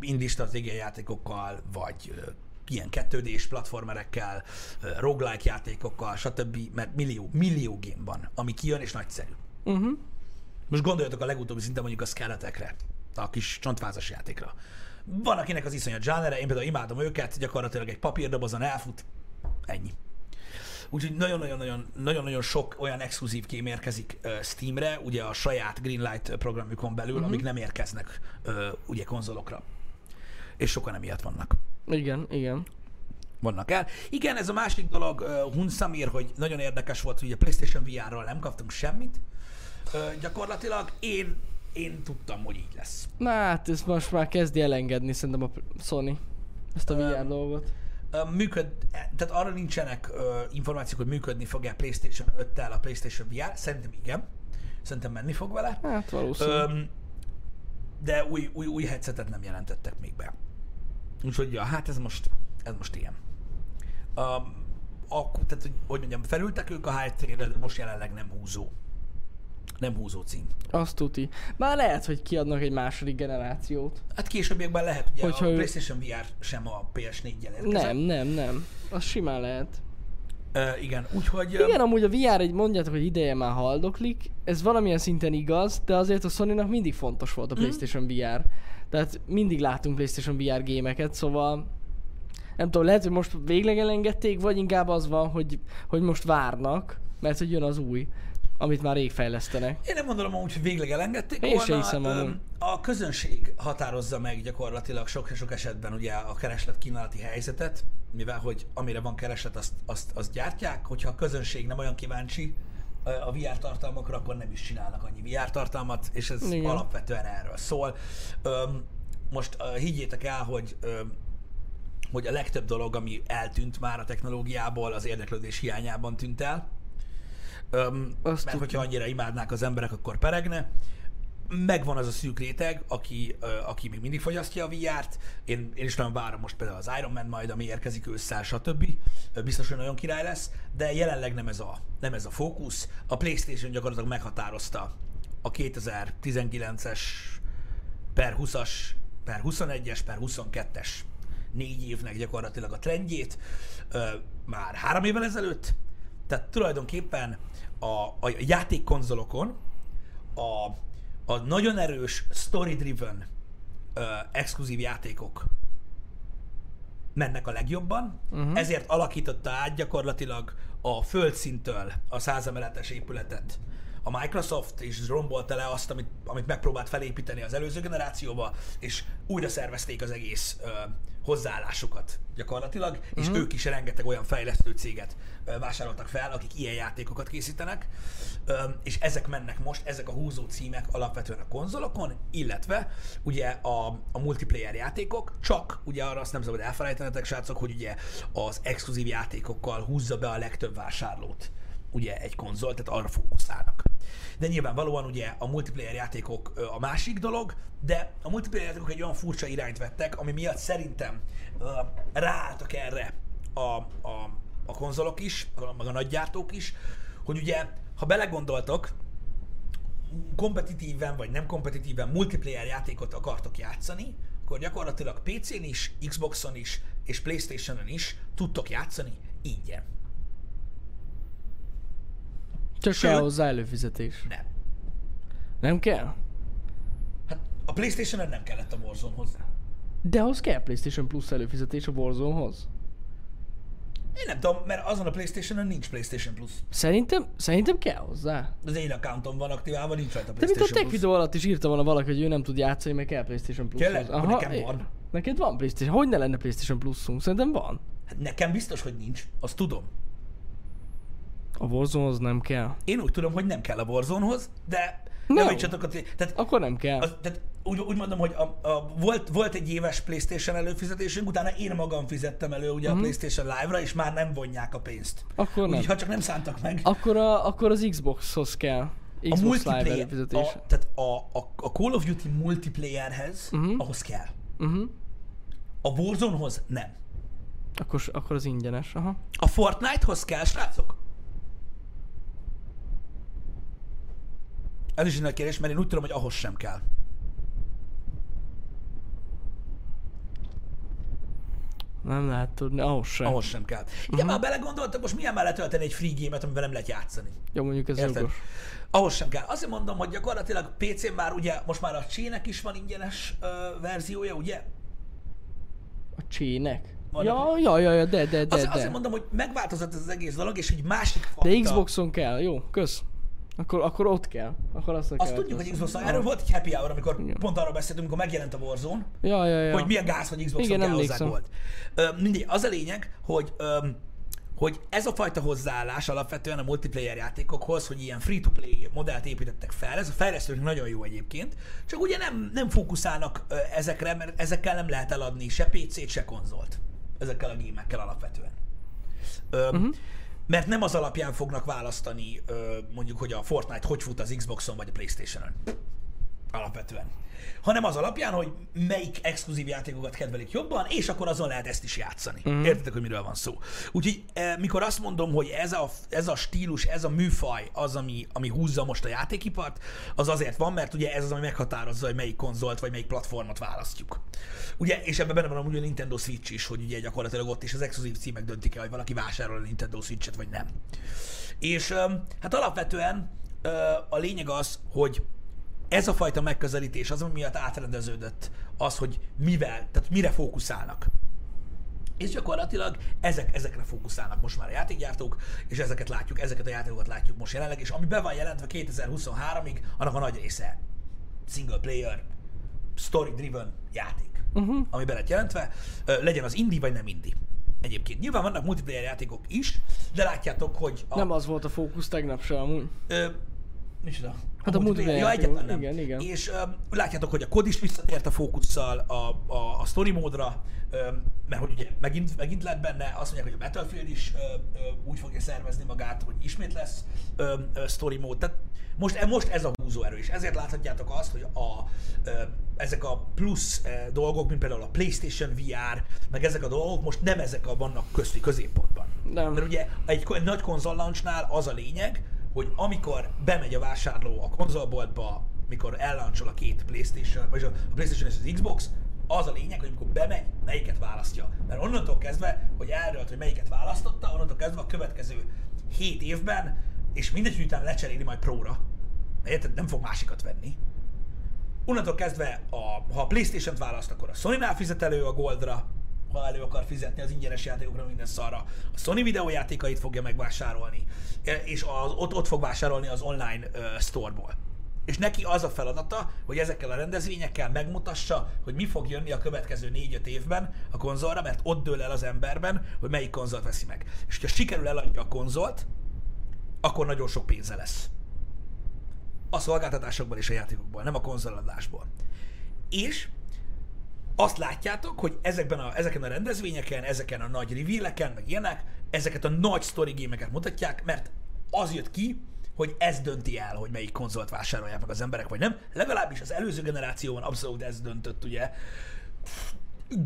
indie stratégiai játékokkal, vagy ilyen 2D-s platformerekkel, roguelike játékokkal, stb. Mert millió, millió game van, ami kijön és nagyszerű. Uh-huh. Most gondoljatok a legutóbbi szinten mondjuk a skeletekre, a kis csontvázas játékra. Van, akinek az iszonyat zsánere, én például imádom őket, gyakorlatilag egy papírdobozon elfut, ennyi. Úgyhogy nagyon-nagyon-nagyon nagyon-nagyon sok olyan exkluzív kém érkezik uh, Steamre, ugye a saját Greenlight programjukon belül, uh-huh. amik nem érkeznek uh, ugye konzolokra. És sokan emiatt vannak Igen, igen. vannak el. Igen, ez a másik dolog, uh, Hun Samir, hogy nagyon érdekes volt, hogy a PlayStation VR-ról nem kaptunk semmit. Uh, gyakorlatilag én, én tudtam, hogy így lesz. Na hát ez most már kezdi elengedni szerintem a Sony. Ezt a VR Öm, dolgot. Uh, működ, tehát arra nincsenek uh, információk, hogy működni fog-e a PlayStation 5-tel a PlayStation VR. Szerintem igen. Szerintem menni fog vele. Hát valószínű. Um, de új, új, új headsetet nem jelentettek még be. Úgyhogy, ja, hát ez most, ez most ilyen. Um, akkor, tehát, hogy, hogy mondjam, felültek ők a háttérre, de most jelenleg nem húzó. Nem húzó cím. Azt tuti. Már lehet, hogy kiadnak egy második generációt. Hát későbbiekben lehet, ugye Hogyha a ő- PlayStation VR sem a PS4-jel érkezett. Nem, nem, nem. Az simán lehet. Uh, igen, úgyhogy... Igen, amúgy a VR egy mondjátok, hogy ideje már haldoklik. Ez valamilyen szinten igaz, de azért a Sony-nak mindig fontos volt Mhm. a PlayStation VR. Tehát mindig látunk PlayStation VR gémeket, szóval nem tudom, lehet, hogy most végleg elengedték, vagy inkább az van, hogy, hogy most várnak, mert hogy jön az új. amit már rég fejlesztenek. Én nem gondolom amúgy, hogy végleg elengedték Én volna. hiszem amúgy. A közönség határozza meg gyakorlatilag sok-sok esetben ugye a kereslet-kínálati helyzetet, mivel hogy amire van kereslet, azt, azt, azt gyártják. Hogyha a közönség nem olyan kíváncsi a VR tartalmakra, akkor nem is csinálnak annyi VR tartalmat, és ez Igen. alapvetően erről szól. Öm, most ö, higgyétek el, hogy öm, hogy a legtöbb dolog, ami eltűnt már a technológiából, az érdeklődés hiányában tűnt el. Öm, Azt mert tudjuk. hogyha annyira imádnák az emberek, akkor peregne. Megvan az a szűk réteg, aki, aki még mindig fogyasztja a VR-t. Én, én is nagyon várom most például az Iron Man majd, ami érkezik ősszel, stb. Biztos, hogy nagyon király lesz, de jelenleg nem ez a, nem ez a fókusz. A PlayStation gyakorlatilag meghatározta a 2019-es per 20-as, per 21-es, per 22-es négy évnek gyakorlatilag a trendjét már három évvel ezelőtt. Tehát tulajdonképpen a, a játékkonzolokon a, a nagyon erős story-driven ö, exkluzív játékok mennek a legjobban, uh-huh. ezért alakította át gyakorlatilag a földszintől a százemeletes épületet a Microsoft, és rombolta le azt, amit, amit megpróbált felépíteni az előző generációba, és újra szervezték az egész ö, hozzáállásukat gyakorlatilag, és ők is rengeteg olyan fejlesztő céget ö, vásároltak fel, akik ilyen játékokat készítenek, ö, és ezek mennek most, ezek a húzó címek alapvetően a konzolokon, illetve ugye a, a multiplayer játékok, csak ugye arra azt nem szabad elfelejtenetek, srácok, hogy ugye az exkluzív játékokkal húzza be a legtöbb vásárlót ugye egy konzol, tehát arra fókuszálnak. De nyilvánvalóan ugye a multiplayer játékok a másik dolog, de a multiplayer játékok egy olyan furcsa irányt vettek, ami miatt szerintem ö, ráálltak erre a, a, a konzolok is, meg a nagygyártók is, hogy ugye, ha belegondoltok, kompetitíven vagy nem kompetitíven multiplayer játékot akartok játszani, akkor gyakorlatilag PC-n is, Xboxon is és Playstation-on is tudtok játszani ingyen. Csak kell hozzá előfizetés. Nem. Nem kell? Hát a Playstation-on nem kellett a Warzone-hoz. De ahhoz kell PlayStation Plus előfizetés a Warzone-hoz. Én nem tudom, mert azon a Playstation-on nincs Playstation Plus. Szerintem, szerintem kell hozzá. Az én accountom van aktiválva, nincs rajta De mint a Playstation tech videó alatt is írta volna valaki, hogy ő nem tud játszani, mert kell PlayStation Plus. Tényleg? Akkor nekem van. Neked van PlayStation. Hogy ne lenne PlayStation Plus-unk? Szerintem van. Hát nekem biztos, hogy nincs. Azt tudom. A Warzone-hoz nem kell. Én úgy tudom, hogy nem kell a Warzone-hoz, de No. nem javítsatok a... Tehát, Akkor nem kell. az, tehát úgy, úgy mondom, hogy a, a, volt, volt egy éves PlayStation előfizetésünk, utána én magam fizettem elő ugye a PlayStation Live-ra, és már nem vonják a pénzt. Mhm. Akkor nem. Úgyhogy ha csak nem szántak meg. Akkor, a, akkor az Xbox-hoz kell. a Xbox Live multiplayer, előfizetés. a, tehát a, a, a Call of Duty multiplayerhez, Mhm. uh-huh. ahhoz kell. Uh-huh. A Warzonehoz nem. Akkor, akkor az ingyenes. Aha. A Fortnitehoz kell, srácok? Ez is egy nagy kérdés, mert én úgy tudom, hogy ahhoz sem kell. Nem lehet tudni, ahhoz sem. Ahhoz sem kell. Igen, már belegondoltak, most milyen mellett tölteni egy free game-et, amivel nem lehet játszani. Jó, mondjuk ez Érted? jogos. Ahhoz sem kell. Azért mondom, hogy gyakorlatilag PC-n már ugye, most már a csének is van ingyenes ö, verziója, ugye? A csének? Ja, ja, ja, ja, de, de, de, Azért, azért de. mondom, hogy megváltozott ez az egész dolog, és egy másik fajta... De Xboxon kell, jó, kösz. Akkor, akkor ott kell. Akkor azt, Azt tudjuk, hogy Xboxon. Erről volt egy happy hour, amikor Igen. pont arról beszéltünk, amikor megjelent a Warzone, Ja, ja, ja. hogy milyen gáz, hogy Xboxon Igen, kell hozzá volt. Ö, mindegy, az a lényeg, hogy ö, hogy ez a fajta hozzáállás alapvetően a multiplayer játékokhoz, hogy ilyen free-to-play modellt építettek fel, ez a fejlesztőknek nagyon jó egyébként, csak ugye nem, nem fókuszálnak ezekre, mert ezekkel nem lehet eladni se PC-t, se konzolt. Ezekkel a gémekkel alapvetően. Ö, Mhm. uh-huh. Mert nem az alapján fognak választani, mondjuk, hogy a Fortnite hogy fut az Xboxon vagy a Playstation-on alapvetően. Hanem az alapján, hogy melyik exkluzív játékokat kedvelik jobban, és akkor azon lehet ezt is játszani. Mm. Értitek, hogy miről van szó. Úgyhogy eh, mikor azt mondom, hogy ez a, ez a stílus, ez a műfaj az, ami, ami húzza most a játékipart, az azért van, mert ugye ez az, ami meghatározza, hogy melyik konzolt vagy melyik platformot választjuk. Ugye, és ebben benne van amúgy a Nintendo Switch is, hogy ugye gyakorlatilag ott is az exkluzív címek döntik el, hogy valaki vásárol a Nintendo Switch-et, vagy nem. És hát alapvetően a lényeg az, hogy ez a fajta megközelítés az, ami miatt átrendeződött az, hogy mivel, tehát mire fókuszálnak És gyakorlatilag ezek, ezekre fókuszálnak most már a játékgyártók, és ezeket látjuk, ezeket a játékokat látjuk most jelenleg, és ami be van jelentve 2023-ig, annak a nagy része single player, story-driven játék, uh-huh. ami be lett jelentve, legyen az indie vagy nem indie. Egyébként nyilván vannak multiplayer játékok is, de látjátok, hogy a, Nem az volt a fókusz tegnap se amúgy. Ö, micsoda? Hát a multiplayer Ja, egyáltalán nem. igen, igen. És ö, látjátok, hogy a kod is visszatért a fókusszal a, a, a story módra, ö, mert hogy ugye megint, megint lett benne, azt mondják, hogy a Battlefield is ö, úgy fogja szervezni magát, hogy ismét lesz ö, story mód. Tehát most, most ez a húzóerő is. Ezért láthatjátok azt, hogy a, ezek a plusz dolgok, mint például a PlayStation VR, meg ezek a dolgok most nem ezek a vannak közti középpontban. Nem. Mert ugye egy, egy nagy konzol launchnál az a lényeg, hogy amikor bemegy a vásárló a konzolboltba, mikor ellancsol a két Playstation, vagy a Playstation és az Xbox, az a lényeg, hogy amikor bemegy, melyiket választja. Mert onnantól kezdve, hogy eldölt, hogy melyiket választotta, onnantól kezdve a következő 7 évben, és mindegy, hogy utána lecseréli majd mert érted, nem fog másikat venni. Onnantól kezdve, a, ha a Playstation-t választ, akkor a Sony-nál fizet elő a Goldra, ha elő akar fizetni az ingyenes játékokra, minden szarra. A Sony videójátékait fogja megvásárolni, e, és az, ott, ott fog vásárolni az online uh, storeból. És neki az a feladata, hogy ezekkel a rendezvényekkel megmutassa, hogy mi fog jönni a következő 4-5 évben a konzolra, mert ott dől el az emberben, hogy melyik konzolt veszi meg. És ha sikerül eladja a konzolt, akkor nagyon sok pénze lesz. A szolgáltatásokból és a játékokból, nem a konzoladásból. És azt látjátok, hogy ezekben a, ezeken a rendezvényeken, ezeken a nagy reveal meg ilyenek, ezeket a nagy story gémeket mutatják, mert az jött ki, hogy ez dönti el, hogy melyik konzolt vásárolják meg az emberek, vagy nem. Legalábbis az előző generációban abszolút ez döntött, ugye.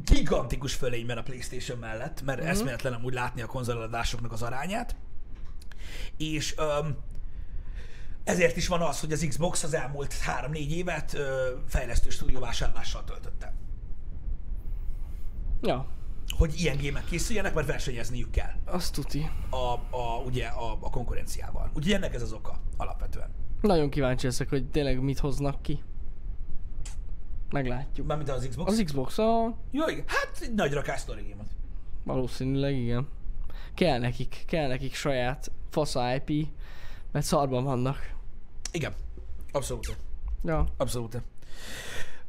Gigantikus fölényben a Playstation mellett, mert mm-hmm. eszméletlen amúgy látni a konzoladásoknak az arányát. És um, ezért is van az, hogy az Xbox az elmúlt 3-4 évet ö, fejlesztő stúdió vásárlással töltötte. Ja, Hogy ilyen gémek készüljenek, mert versenyezniük kell azt tuti. a, a, ugye a, a konkurenciával. Úgyhogy ennek ez az oka alapvetően. Nagyon kíváncsi leszek, hogy tényleg mit hoznak ki. Meglátjuk. Mármint az Xbox? Az Xbox a... Jó, igen. Hát egy nagy rakás story Valószínűleg igen. Kell nekik, kell nekik saját fasza IP, mert szarban vannak. Igen. Abszolút. Ja. Abszolút.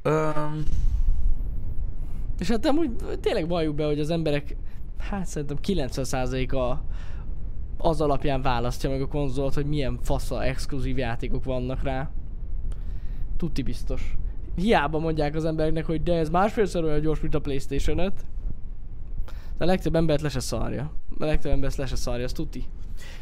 Um, És hát amúgy tényleg valljuk be, hogy az emberek, hát szerintem 90%-a az alapján választja meg a konzolt, hogy milyen fasza exkluzív játékok vannak rá. Tuti biztos. Hiába mondják az embereknek, hogy de ez másfélszer olyan gyors, mint a Playstation 5. De a legtöbb embert le se szarja. A legtöbb embert le se szarja, az tuti.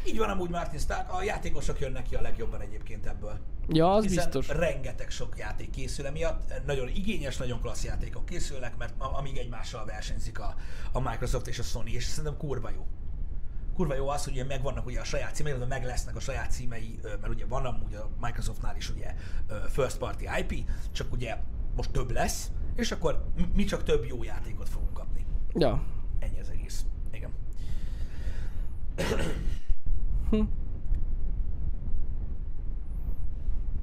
Így van amúgy Martin Stark, a játékosok jönnek ki a legjobban egyébként ebből. Ja, az Hiszen biztos. rengeteg sok játék készül emiatt, nagyon igényes, nagyon klassz játékok készülnek, mert amíg egymással versenyzik a, a Microsoft és a Sony, és szerintem kurva jó. Kurva jó az, hogy ugye megvannak ugye a saját címei, illetve meg lesznek a saját címei, mert ugye van amúgy a Microsoftnál is ugye first party IP, csak ugye most több lesz, és akkor mi- mi csak több jó játékot fogunk kapni. Ja. Ennyi az egész. Igen. Hm.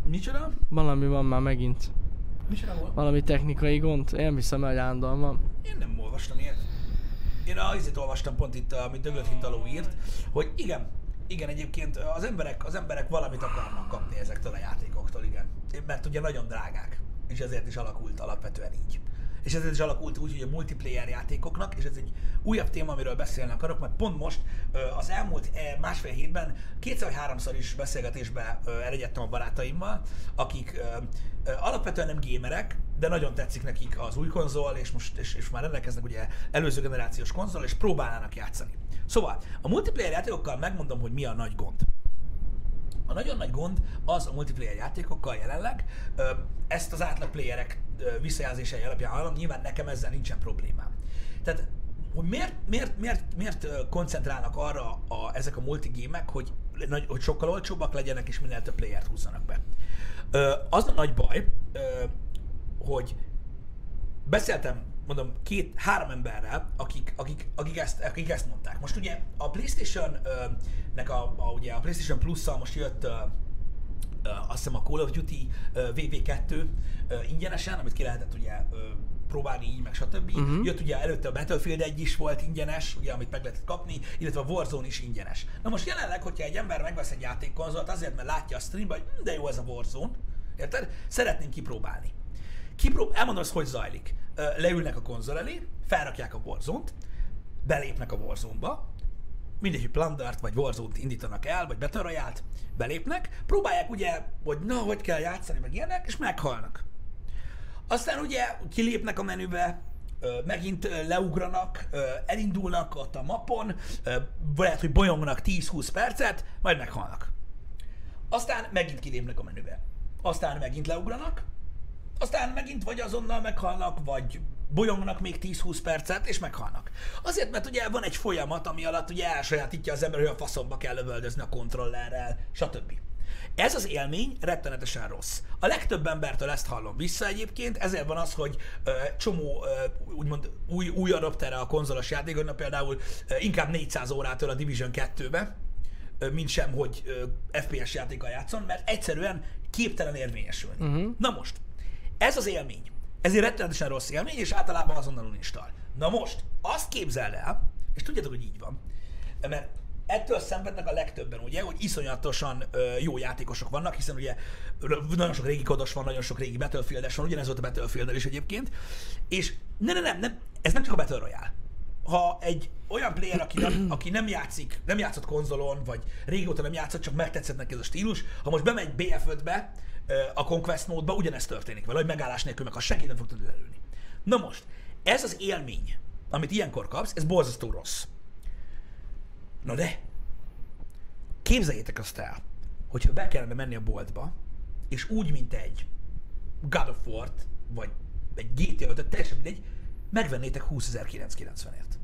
Micsoda? Valami van már megint. Micsoda volt? Valami technikai gond. Én hiszem el, hogy állandóan van. Én nem olvastam ilyet. Én azért olvastam pont itt, amit Döglött Hintaló írt, hogy igen, igen, egyébként az emberek, az emberek valamit akarnak kapni ezektől a játékoktól, igen. Mert ugye nagyon drágák, és ezért is alakult alapvetően így. És ezért is alakult úgy, hogy a multiplayer játékoknak, és ez egy újabb téma, amiről beszélni akarok, mert pont most az elmúlt eh, másfél hétben kétszer vagy háromszor is beszélgetésbe elegyedtem a barátaimmal, akik alapvetően nem gémerek, de nagyon tetszik nekik az új konzol, és most és, és már rendelkeznek ugye előző generációs konzol, és próbálnának játszani. Szóval, a multiplayer játékokkal megmondom, hogy mi a nagy gond. A nagyon nagy gond az a multiplayer játékokkal jelenleg, ezt az átlag playerek visszajelzései alapján hallom, nyilván nekem ezzel nincsen problémám. Tehát, hogy miért, miért, miért, miért koncentrálnak arra a, ezek a multigémek, hogy, hogy sokkal olcsóbbak legyenek és minél több playert húzzanak be. Az a nagy baj, hogy beszéltem, mondom, két, három emberrel, akik, akik, akik, ezt, akik ezt mondták. Most ugye a PlayStation-nek a, a, ugye a PlayStation Plus-szal most jött azt hiszem a Call of Duty ö, VV2 ö, ingyenesen, amit ki lehetett ugye próbálni így, meg stb. Uh-huh. Jött ugye előtte a Battlefield 1 is volt ingyenes, ugye, amit meg lehetett kapni, illetve a Warzone is ingyenes. Na most jelenleg, hogyha egy ember megvesz egy játékkonzolt azért, mert látja a streamben, hogy hm, de jó ez a Warzone, érted? Szeretném kipróbálni. Kiprób- elmondom, ez hogy zajlik. Leülnek a konzol elé, felrakják a Warzone-t, belépnek a Warzone-ba, mindegy, hogy Plundert vagy Warzone-t indítanak el, vagy Royale-t, belépnek, próbálják ugye, hogy na, hogy kell játszani, meg ilyenek, és meghalnak. Aztán ugye kilépnek a menübe, megint leugranak, elindulnak ott a mapon, lehet, hogy bolyongnak 10-20 percet, majd meghalnak. Aztán megint kilépnek a menübe. Aztán megint leugranak, aztán megint vagy azonnal meghalnak, vagy bolyongnak még 10-20 percet, és meghalnak. Azért, mert ugye van egy folyamat, ami alatt ugye elsajátítja az ember, hogy a faszomba kell lövöldözni a kontrollerrel, stb. Ez az élmény rettenetesen rossz. A legtöbb embertől ezt hallom vissza egyébként, ezért van az, hogy ö, csomó ö, úgymond új, új adoptere a konzolos játékoknak, például ö, inkább 400 órától a Division 2-be, ö, mint sem, hogy ö, FPS játékkal játszon, mert egyszerűen képtelen érvényesülni. Uh-huh. Na most, ez az élmény. Ez egy rettenetesen rossz élmény, és általában azonnal uninstall. Na most, azt képzeld el, és tudjátok, hogy így van, mert ettől szenvednek a legtöbben, ugye, hogy iszonyatosan ö, jó játékosok vannak, hiszen ugye nagyon sok régi kodos van, nagyon sok régi Battlefieldes van, ugyanez volt a battlefield is egyébként, és ne, ne, nem, nem, ez nem csak a Battle Royale. Ha egy olyan player, aki aki nem játszik, nem játszott konzolon, vagy régóta nem játszott, csak megtetszett neki ez a stílus, ha most bemegy BF5-be, ö, a Conquest módba, ugyanezt történik vele, hogy megállás nélkül meg, ha senki nem fog tudni elülni. Na most, ez az élmény, amit ilyenkor kapsz, ez borzasztó rossz. Na de, képzeljétek azt el, hogyha be kellene menni a boltba, és úgy, mint egy God of War-t, vagy egy GTA 5 teljesen mindegy, megvennétek 20.990-ért.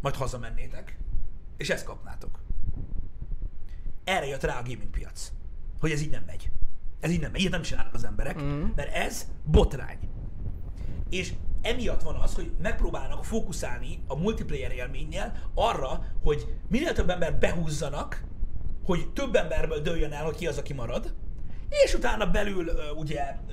Majd hazamennétek, és ezt kapnátok. Erre jött rá a gaming piac, hogy ez így nem megy. Ez így nem megy, ilyet nem csinálnak az emberek, mm. mert ez botrány. És emiatt van az, hogy megpróbálnak fókuszálni a multiplayer élménnyel arra, hogy minél több ember behúzzanak, hogy több emberből dőljön el, hogy ki az, aki marad, és utána belül ugye ö,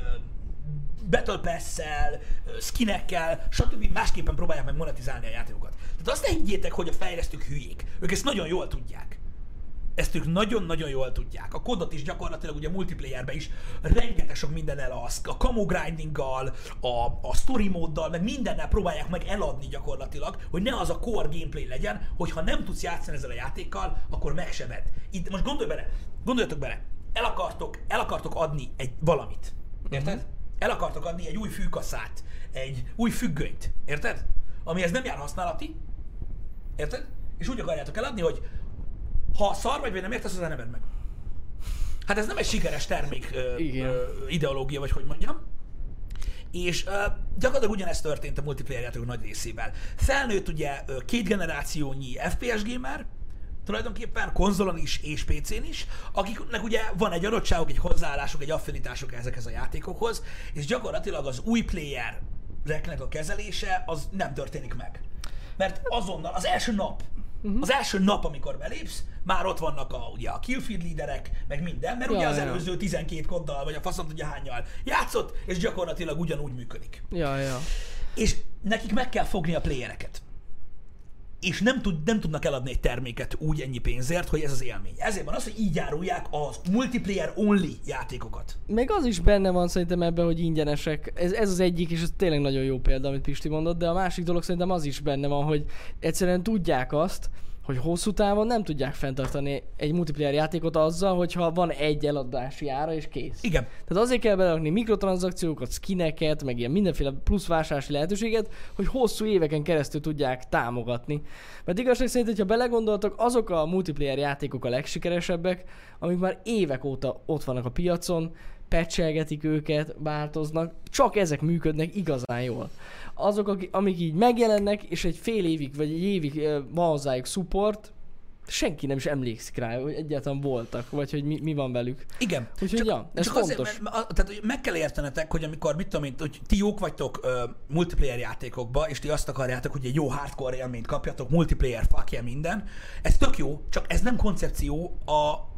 Battle Pass-szel, ö, skinekkel, stb. másképpen próbálják meg monetizálni a játékokat. Tehát azt ne higgyétek, hogy a fejlesztők hülyék. Ők ezt nagyon jól tudják. Ezt ők nagyon-nagyon jól tudják. A kodot is gyakorlatilag ugye multiplayerben is rengeteg sok mindennel az, a camo grindinggal, a, a story móddal, meg mindennel próbálják meg eladni gyakorlatilag, hogy ne az a core gameplay legyen, hogy ha nem tudsz játszani ezzel a játékkal, akkor meg se vedd. Itt most gondolj bele, gondoljatok bele, el akartok, el akartok adni egy valamit. Érted? Uh-huh. El akartok adni egy új fűkaszát, egy új függönyt. Érted? Amihez nem jár használati. Érted? És úgy akarjátok eladni, hogy ha szar vagy, vagy nem értesz, az nem vedd meg. Hát ez nem egy sikeres termék ö, ö, ideológia, vagy hogy mondjam. És ö, gyakorlatilag ugyanezt történt a multiplayer játékok nagy részével. Felnőtt ugye ö, két generációnyi FPS gamer, tulajdonképpen konzolon is és PC-n is, akiknek ugye van egy adottságuk, egy hozzáállásuk, egy affinitásuk ezekhez a játékokhoz, és gyakorlatilag az új playereknek a kezelése az nem történik meg. Mert azonnal, az első nap, uh-huh. az első nap, amikor belépsz, már ott vannak a, ugye a killfeed leaderek, meg minden, mert Ja, ugye az ja. előző 12 koddal, vagy a faszom tudja hányal játszott, és gyakorlatilag ugyanúgy működik. Ja, ja. És nekik meg kell fogni a playereket. És nem, tud, nem tudnak eladni egy terméket úgy ennyi pénzért, hogy ez az élmény. Ezért van az, hogy így árulják az multiplayer only játékokat. Meg az is benne van szerintem ebben, hogy ingyenesek. Ez, ez az egyik, és ez tényleg nagyon jó példa, amit Pisti mondott, de a másik dolog szerintem az is benne van, hogy egyszerűen tudják azt, hogy hosszú távon nem tudják fenntartani egy multiplayer játékot azzal, hogyha van egy eladási ára és kész. Igen. Tehát azért kell belerakni mikrotranszakciókat, skineket, meg ilyen mindenféle plusz vásárlási lehetőséget, hogy hosszú éveken keresztül tudják támogatni. Mert igazság szerint, hogyha belegondoltok, azok a multiplayer játékok a legsikeresebbek, amik már évek óta ott vannak a piacon, patchelgetik őket, változnak, csak ezek működnek igazán jól. Azok, akik, amik így megjelennek, és egy fél évig vagy egy évig van hozzájuk support, senki nem is emlékszik rá, hogy egyáltalán voltak, vagy hogy mi, mi van velük. Igen. Úgyhogy ja, ez csak fontos. Azért, mert, mert, tehát meg kell értenetek, hogy amikor, mit tudom én, hogy ti jók vagytok ö, multiplayer játékokba, és ti azt akarjátok, hogy egy jó hardcore élményt kapjatok, multiplayer, fuck minden, ez tök jó, csak ez nem koncepció a,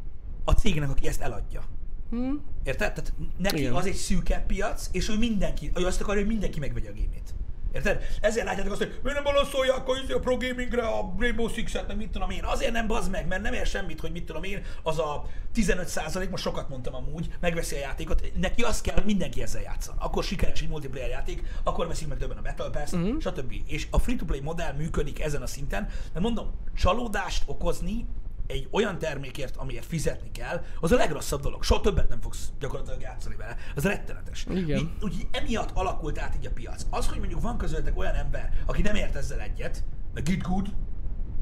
a cégnek, aki ezt eladja. Hm? Érted? Tehát neki Igen. az egy szűkebb piac, és ő mindenki, ő azt akarja, hogy mindenki megvegye a gémét. Érted? Ezért látjátok azt, hogy miért nem balanszolják a, izé a Pro Gamingre a Rainbow Six-et, meg mit tudom én. Azért nem bazd meg, mert nem ér semmit, hogy mit tudom én, az a 15% most sokat mondtam amúgy, megveszi a játékot. Neki az kell, hogy mindenki ezzel játszon. Akkor sikeres egy multiplayer játék, akkor veszik meg többen a Battle Pass, uh-huh. stb. És a free-to-play modell működik ezen a szinten, mert mondom, csalódást okozni egy olyan termékért, amiért fizetni kell, az a legrosszabb dolog. Soha többet nem fogsz gyakorlatilag játszani vele. Az rettenetes. Igen. Mi- Úgyhogy emiatt alakult át így a piac. Az, hogy mondjuk van közöttetek olyan ember, aki nem ért ezzel egyet, meg it good,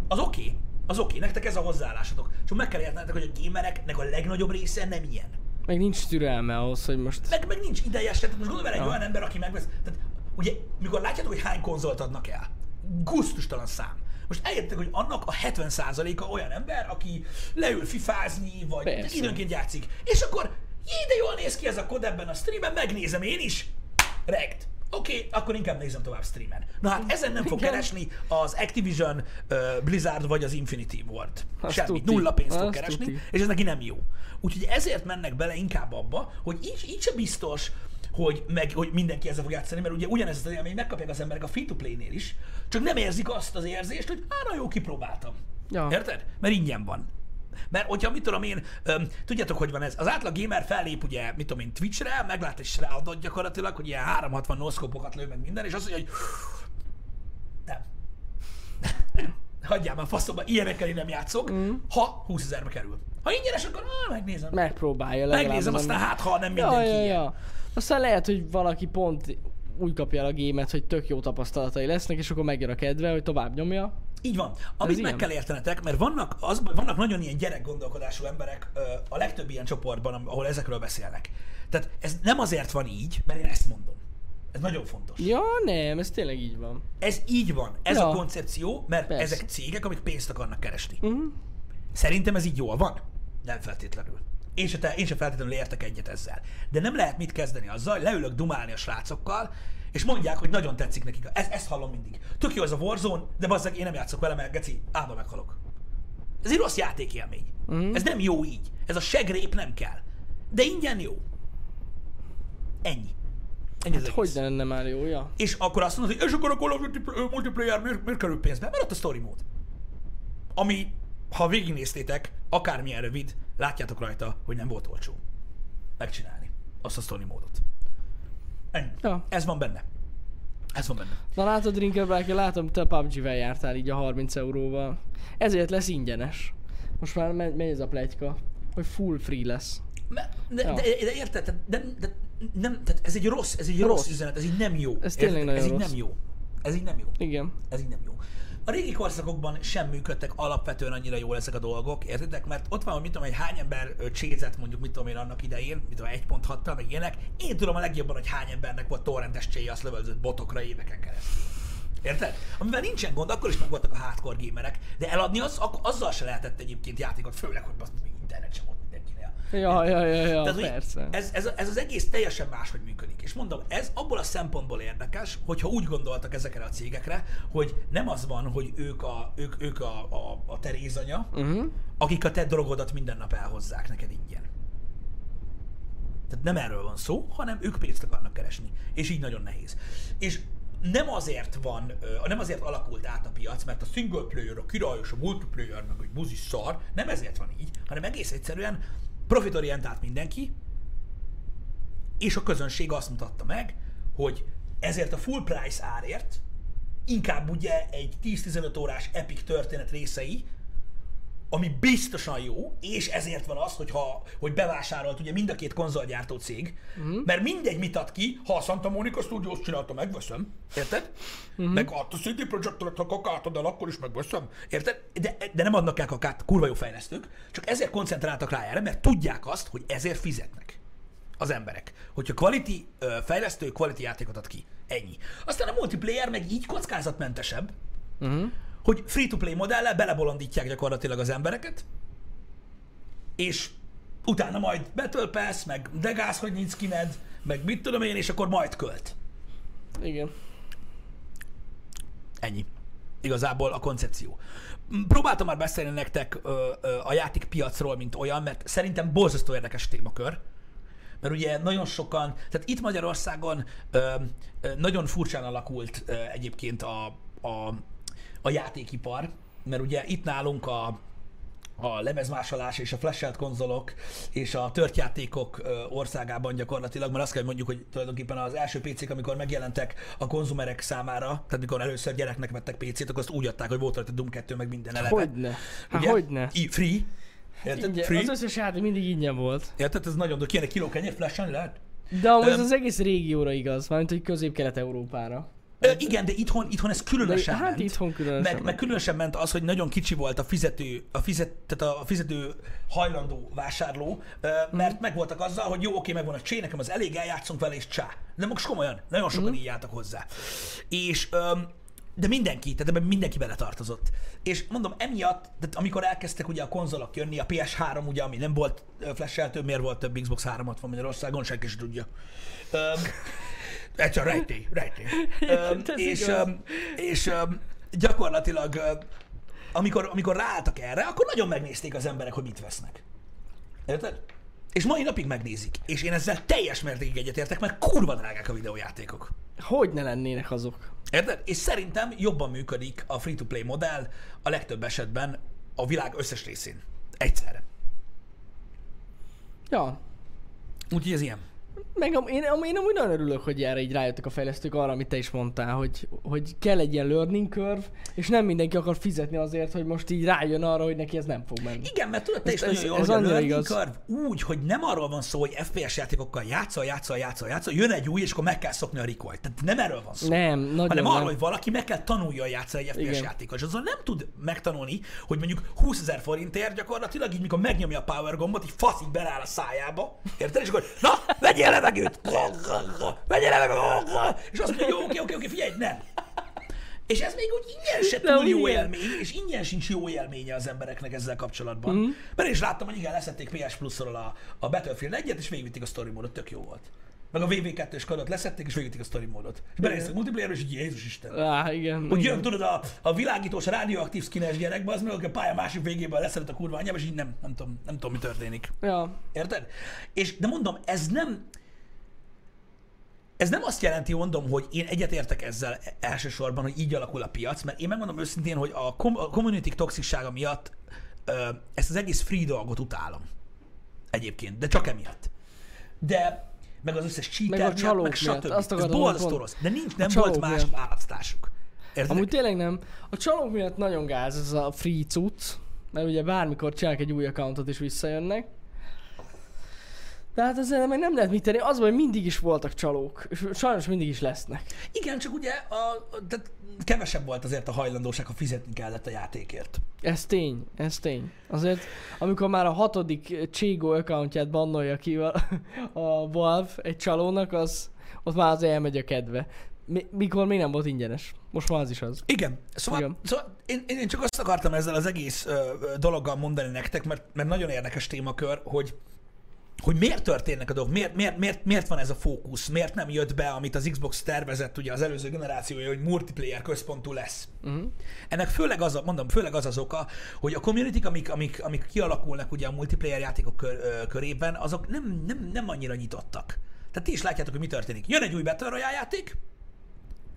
az oké. Okay. Az oké, okay. nektek ez a hozzáállásatok. Csak meg kell értenetek, hogy a gamereknek a legnagyobb része nem ilyen. Meg nincs türelme ahhoz, hogy most... Meg, meg nincs ideje se. Most gondolj bele egy Ja. olyan ember, aki megvesz. Tehát ugye, mikor látjátok, hogy hány konzolt adnak el, gusztustalan szám. Most eljöttek, hogy annak a 70%-a olyan ember, aki leül fifázni, vagy Persze. időnként játszik. És akkor, jé, de jól néz ki ez a kod ebben a streamben, megnézem én is. Regt. Oké, okay, akkor inkább nézem tovább streamen. Na hát ezen nem fog Igen. keresni az Activision, uh, Blizzard vagy az Infinity Ward. Azt Semmit. tuti. Nulla pénzt fog Azt keresni, tuti. és ez neki nem jó. Úgyhogy ezért mennek bele inkább abba, hogy így, így sem biztos, hogy, meg, hogy mindenki ezzel fog játszani, mert ugye ugyanez az élmény megkapják az emberek a free-to-play-nél is, csak nem érzik azt az érzést, hogy hát na jó, kipróbáltam. Ja. Érted? Mert ingyen van. Mert hogyha, mit tudom én, öm, tudjátok, hogy van ez, az átlag gamer fellép ugye, mit tudom én, Twitchre, meglát egy shroudot gyakorlatilag, hogy ilyen 360 noszkopokat lő meg minden, és azt mondja, hogy nem. nem. Hagyjál már faszomba, ilyenekkel én nem játszok, mm. ha 20 ezerbe kerül. Ha ingyenes, akkor á, megnézem. Megpróbálja legalább. Megnézem, az aztán hát, ha nem ja, mindenki ja, ilyen. Aztán lehet, hogy valaki pont úgy kapja el a gémet, hogy tök jó tapasztalatai lesznek, és akkor megjön a kedve, hogy tovább nyomja. Így van. Amit meg ilyen. kell értenetek, mert vannak, az, vannak nagyon ilyen gyerekgondolkodású emberek a legtöbb ilyen csoportban, ahol ezekről beszélnek. Tehát ez nem azért van így, mert én ezt mondom. Ez nagyon fontos. Ja, nem, ez tényleg így van. Ez így van. Ez Ja. a koncepció, mert Persze. ezek cégek, amik pénzt akarnak keresni. Uh-huh. Szerintem ez így jól van? Nem feltétlenül. Én se, te, én se feltétlenül értek egyet ezzel. De nem lehet mit kezdeni azzal, hogy leülök dumálni a srácokkal, és mondják, hogy nagyon tetszik nekik. Ez, ezt hallom mindig. Tök jó ez a Warzone, de bazzeg, én nem játszok vele, mert geci, ába meghalok. Ez egy rossz játékélmény. Mhm. Ez nem jó így. Ez a segrép nem kell. De ingyen jó. Ennyi. Ennyi Hát hogy ne lenne már jó, ja? És akkor azt mondod, hogy és akkor a Call of Duty multiplayer miért, miért kerül pénzbe? Mert ott a story mód. Ami, ha végignéztétek, akármilyen rövid, látjátok rajta, hogy nem volt olcsó. Megcsinálni azt a story módot. Ennyi. Ja. Ez van benne. Ez van benne. Na látod, Rinkelbáki, látom, te PUBG-vel jártál így a 30 euróval. Ezért lesz ingyenes. Most már megy, megy ez a pletyka, hogy full free lesz. Me- De, Ja. de, de érted? Tehát, de, de, nem, tehát ez egy rossz, ez egy rossz, Rossz. üzenet, ez így nem jó. Ez tényleg Érted? nagyon Ez így rossz. nem jó. Ez így nem jó. Igen. Ez így nem jó. A régi korszakokban sem működtek alapvetően annyira jól ezek a dolgok, értitek? Mert ott van, hogy mit tudom, hogy hány ember csézett mondjuk, mit tudom én annak idején, mit tudom, 1.6-tal, meg ilyenek. Én tudom a legjobban, hogy hány embernek volt torrentes cséje, azt lövöldözött botokra éveken keresztül. Érted? Amivel nincsen gond, akkor is meg voltak a hardcore gamerek, de eladni az, ak- azzal se lehetett egyébként játékot, főleg, hogy az internet sem volt. Ja, ja, ja, ja, Tehát, hogy persze. Ez, ez, ez, az egész teljesen máshogy működik. És mondom, ez abból a szempontból érdekes, hogyha úgy gondoltak ezekre a cégekre, hogy nem az van, hogy ők a, ők, ők a, a, a terézanya, Uh-huh. akik a te drogodat minden nap elhozzák neked ingyen. Tehát nem erről van szó, hanem ők pénzt akarnak keresni. És így nagyon nehéz. És nem azért van, nem azért alakult át a piac, mert a single player, a királyos, a multiplayer, meg egy buzi szar, nem ezért van így, hanem egész egyszerűen profitorientált mindenki, és a közönség azt mutatta meg, hogy ezért a full price árért inkább ugye egy 10-15 órás epic történet részei, ami biztosan jó, és ezért van az, hogy, ha, hogy bevásárolt ugye mind a két konzolgyártó cég, uh-huh. mert mindegy mit ad ki, ha a Santa Monica Studios csinálta, megveszem, érted? Uh-huh. Meg a CD Projekt ha kakát ad el, akkor is megveszem, érted? De, de nem adnak el kakát, kurva jó fejlesztők, csak ezért koncentráltak rá erre, mert tudják azt, hogy ezért fizetnek az emberek. Hogyha quality fejlesztő, quality játékot ad ki. Ennyi. Aztán a multiplayer meg így kockázatmentesebb, Uh-huh. Hogy free-to-play modellel belebolondítják gyakorlatilag az embereket, és utána majd Battle Pass, meg de gáz, hogy nincs skined, meg mit tudom én, és akkor majd költ. Igen. Ennyi. Igazából a koncepció. Próbáltam már beszélni nektek ö, ö, a játékpiacról, mint olyan, mert szerintem borzasztó érdekes témakör, mert ugye nagyon sokan, tehát itt Magyarországon ö, ö, nagyon furcsán alakult ö, egyébként a, a, a játékipar, mert ugye itt nálunk a, a lemezmásolás és a flashelt konzolok és a tört játékok ö, országában gyakorlatilag, mert azt kell mondjuk, hogy tulajdonképpen az első PC-k, amikor megjelentek a konzumerek számára, tehát mikor először gyereknek vettek PC-t, akkor azt úgy adták, hogy volt rajta Doom 2, meg minden eleve. Hogyne. Hát Ugye? hogyne. I- free. Érted? Ingyen, Free. az összes játék mindig ingyen volt. Érted? Ez nagyon, de kéne kiló kenyér flashen lehet? De amúgy ez Öm. az egész régióra igaz, mármint hogy közép-kelet-európára. Ö, igen, de itthon, itthon ez De, különösen hát ment. itthon különösen. Meg, meg különösen ment az, hogy nagyon kicsi volt a fizető, a fizet, tehát a fizető hajlandó vásárló, mert meg voltak azzal, hogy jó, oké, megvan a csé, nekem az elég, eljátszunk vele, és csá. De most komolyan, nagyon sokan így álltak hozzá. És öm, de mindenki, tehát ebben mindenki beletartozott. És mondom, emiatt, tehát amikor elkezdtek ugye a konzolok jönni, a PS3 ugye, ami nem volt ö, flasheltő, miért volt több Xbox 360 Magyarországon, senki sem tudja. Öm, ez a rejtély, rejtély. Ez és, és gyakorlatilag, amikor, amikor ráálltak erre, akkor nagyon megnézték az emberek, hogy mit vesznek. Érted? És mai napig megnézik. És én ezzel teljes mértékig egyetértek, mert kurva drágák a videójátékok. Hogy ne lennének azok? Érted? És szerintem jobban működik a free-to-play modell a legtöbb esetben a világ összes részén. Egyszerre. Ja. Úgyhogy ez ilyen. Meg am- én, am- én amúgy nagyon örülök, hogy erre így rájöttek a fejlesztők arra, amit te is mondtál, hogy, hogy kell egy ilyen learning curve, és nem mindenki akar fizetni azért, hogy most így rájön arra, hogy neki ez nem fog menni. Igen, mert tudod, te Ez- is nagyon jól, ez hogy a learning igaz. curve úgy, hogy nem arról van szó, hogy FPS játékokkal játszol, játszol, játszol, játszol, jön egy új, és akkor meg kell szokni a recoil Tehát nem erről van szó. Nem, nagyon hanem nem. arról, hogy valaki meg kell tanulja játszani egy FPS Igen. játékot, és azon nem tud megtanulni, hogy mondjuk 20 ezer forintért gyakorlatilag így, mikor megnyomja a power gombot, így faszig beláll a szájába, érted? És akkor, na, vegyél levegőt! Vegyél levegőt! És azt mondja, jó, oké, oké, oké, figyelj, nem. És ez még úgy ingyen se túl jó igen. élmény, és ingyen sincs jó élménye az embereknek ezzel kapcsolatban. Mm. Mert én is láttam, hogy igen, leszették PS Plus-ról a, a Battlefield 1-et, és végigvitték a story módot, tök jó volt. Meg a VV2-es kadot leszették, és végigvitték a story módot. És benéztek multiplayerre, és így Jézus Isten. Á, igen. Hogy jön, tudod, a, a világítós, a rádióaktív skines gyerekbe, az meg aki a pálya másik végéből leszedett a kurva anyjába, és így nem, nem, tudom, nem tudom, mi történik. Ja. Érted? És, de mondom, ez nem, ez nem azt jelenti, mondom, hogy én egyetértek ezzel elsősorban, hogy így alakul a piac, mert én megmondom őszintén, hogy a, kom- a community toxissága miatt ö, ezt az egész free dolgot utálom. Egyébként, de csak emiatt. De meg az összes cheater Meg a csalók meg stb. Azt Ez borzasztó rossz. De nincs, nem volt más miatt. választásuk. Érted? Amúgy tényleg nem. A csalók miatt nagyon gáz ez a free cucc, mert ugye bármikor csinálnak egy új accountot és visszajönnek. De hát ezzel meg nem lehet mit tenni. Az, hogy mindig is voltak csalók, és sajnos mindig is lesznek. Igen, csak ugye a, tehát kevesebb volt azért a hajlandóság, ha fizetni kellett a játékért. Ez tény, ez tény. Azért, amikor már a hatodik Cségo accountját bannolja ki a, a Valve egy csalónak, az ott már az elmegy a kedve. Mi, mikor még nem volt ingyenes. Most már az is az. Igen. Szóval, Igen. szóval én, én csak azt akartam ezzel az egész ö, dologgal mondani nektek, mert, mert nagyon érdekes témakör, hogy hogy miért történnek a dolgok, miért, miért, miért, miért van ez a fókusz, miért nem jött be, amit az Xbox tervezett ugye az előző generációja, hogy multiplayer központú lesz. Uh-huh. Ennek főleg az, a, mondom, főleg az az oka, hogy a community amik, amik, amik kialakulnak ugye a multiplayer játékok kör, ö, körében, azok nem, nem, nem annyira nyitottak. Tehát ti is látjátok, hogy mi történik. Jön egy új Battle Royale játék,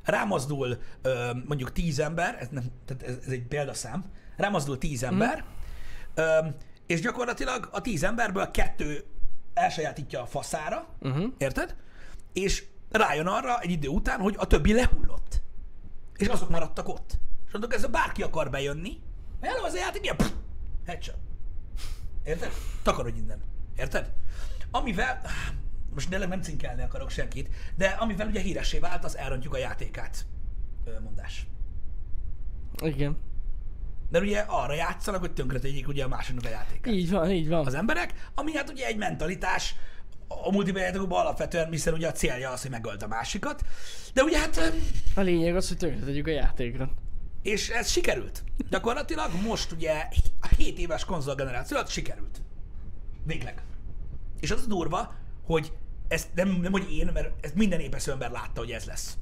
rámozdul ö, mondjuk 10 ember, ez, nem, tehát ez, ez egy példaszám, rámozdul 10 ember, ö, és gyakorlatilag a 10 emberből kettő elsajátítja a faszára, Uh-huh. érted? És rájön arra egy idő után, hogy a többi lehullott. És azok maradtak ott. És mondok, ez bárki akar bejönni, hello, az a játék, ilyen, pff, headshot. Érted? Takarodj innen. Érted? Amivel, most tényleg nem cinkelni akarok senkit, de amivel ugye híressé vált, az elrontjuk a játékát mondás. Igen. De ugye arra játszanak, hogy tönkretegyék ugye a másiknak a játékát. Így van, így van. Az emberek, ami hát ugye egy mentalitás, a multiplayer alapvetően, hiszen ugye a célja az, hogy megöld a másikat, de ugye hát, A lényeg az, hogy tönkre tegyük a játékra. és ez sikerült. Gyakorlatilag most ugye a 7 éves konzolgeneráció alatt sikerült. Végleg. És az a durva, hogy ezt nem, nem hogy én, mert ezt minden épesző ember látta, hogy ez lesz.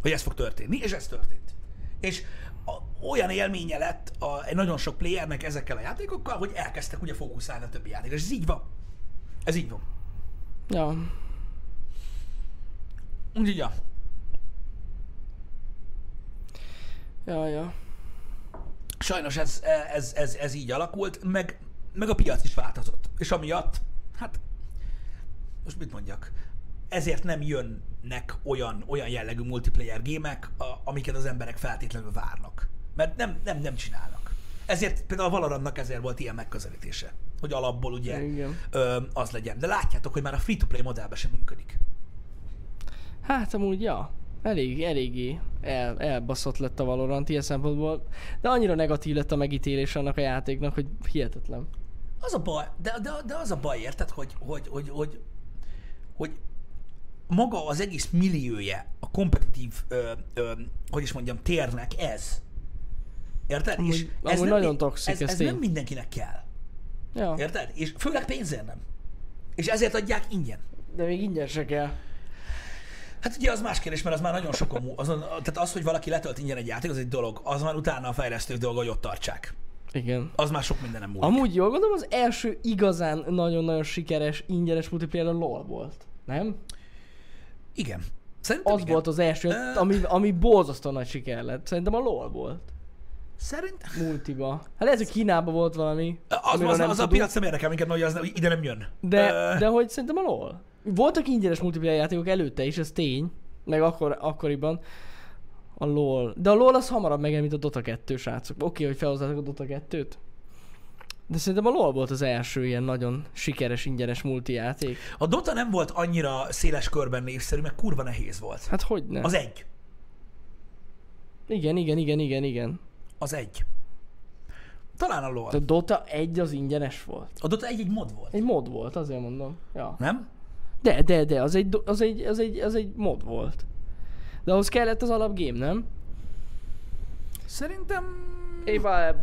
Hogy ez fog történni, és ez történt. És olyan élménye lett a, egy nagyon sok playernek ezekkel a játékokkal, hogy elkezdtek ugye fókuszálni a többi játékra. És ez így van. Ez így van. Ja. Úgyhogy, ja. Ja, ja. Sajnos ez, ez, ez, ez így alakult, meg, meg a piac is változott. És amiatt, hát, most mit mondjak, ezért nem jönnek olyan, olyan jellegű multiplayer gémek, amiket az emberek feltétlenül várnak. Mert nem, nem, nem csinálnak. Ezért például a Valorantnak ezért volt ilyen megközelítése, hogy alapból ugye Igen. ö, az legyen. De látjátok, hogy már a free-to-play modellben sem működik. Hát amúgy, ja. Elég, eléggé el, elbaszott lett a Valorant ilyen szempontból, de annyira negatív lett a megítélés annak a játéknak, hogy hihetetlen. Az a baj, de, de, de az a baj, érted, hogy, hogy, hogy, hogy, hogy maga az egész millióje, a kompetitív, ö, ö, hogy is mondjam, térnek ez. Érted? Amúgy- és amúgy nem, nagyon toxik, ez, ez ez nem mindenkinek kell. Ja, Érted? És főleg pénzért nem. És ezért adják ingyen. de még ingyen se kell. Hát ugye az más kérdés, mert az már nagyon sokan. Azon, tehát az, hogy valaki letölt ingyen egy játék, az egy dolog. Az már utána a fejlesztők dolga, hogy ott tartsák. Igen. Az már sok mindenem múlik. Amúgy jól gondolom, az első igazán nagyon-nagyon sikeres ingyenes multiplayer a LOL volt. Nem? Igen. Szerintem Az igen. volt az első, Ö. ami, ami borzasztó nagy siker lett. Szerintem a LOL volt. Szerintem... Multiba. Hát lehet, hogy Kínában volt valami. Az, az, az a piac nem érdekel minket, ugye az ide nem jön. De, Ö, de hogy szerintem a LOL. Voltak ingyenes multiplayer játékok előtte is, ez tény. Meg akkor, akkoriban. A LOL. De a LOL az hamarabb meg, mint a Dota 2, srácok. Oké, hogy felhozzátok a Dota 2-t. De szerintem a LOL volt az első ilyen nagyon sikeres ingyenes multi játék. A Dota nem volt annyira széles körben népszerű, mert kurva nehéz volt. Hát hogy ne? Az egy. Igen, igen, igen, igen, igen. Az egy. Talán a LoL. A Dota 1 az ingyenes volt. A Dota egy egy mod volt. Egy mod volt, azért mondom. Ja. Nem? De, de, de, az egy, az egy, az egy, az egy mod volt. De ahhoz kellett az alapgame, nem? Szerintem... Éva,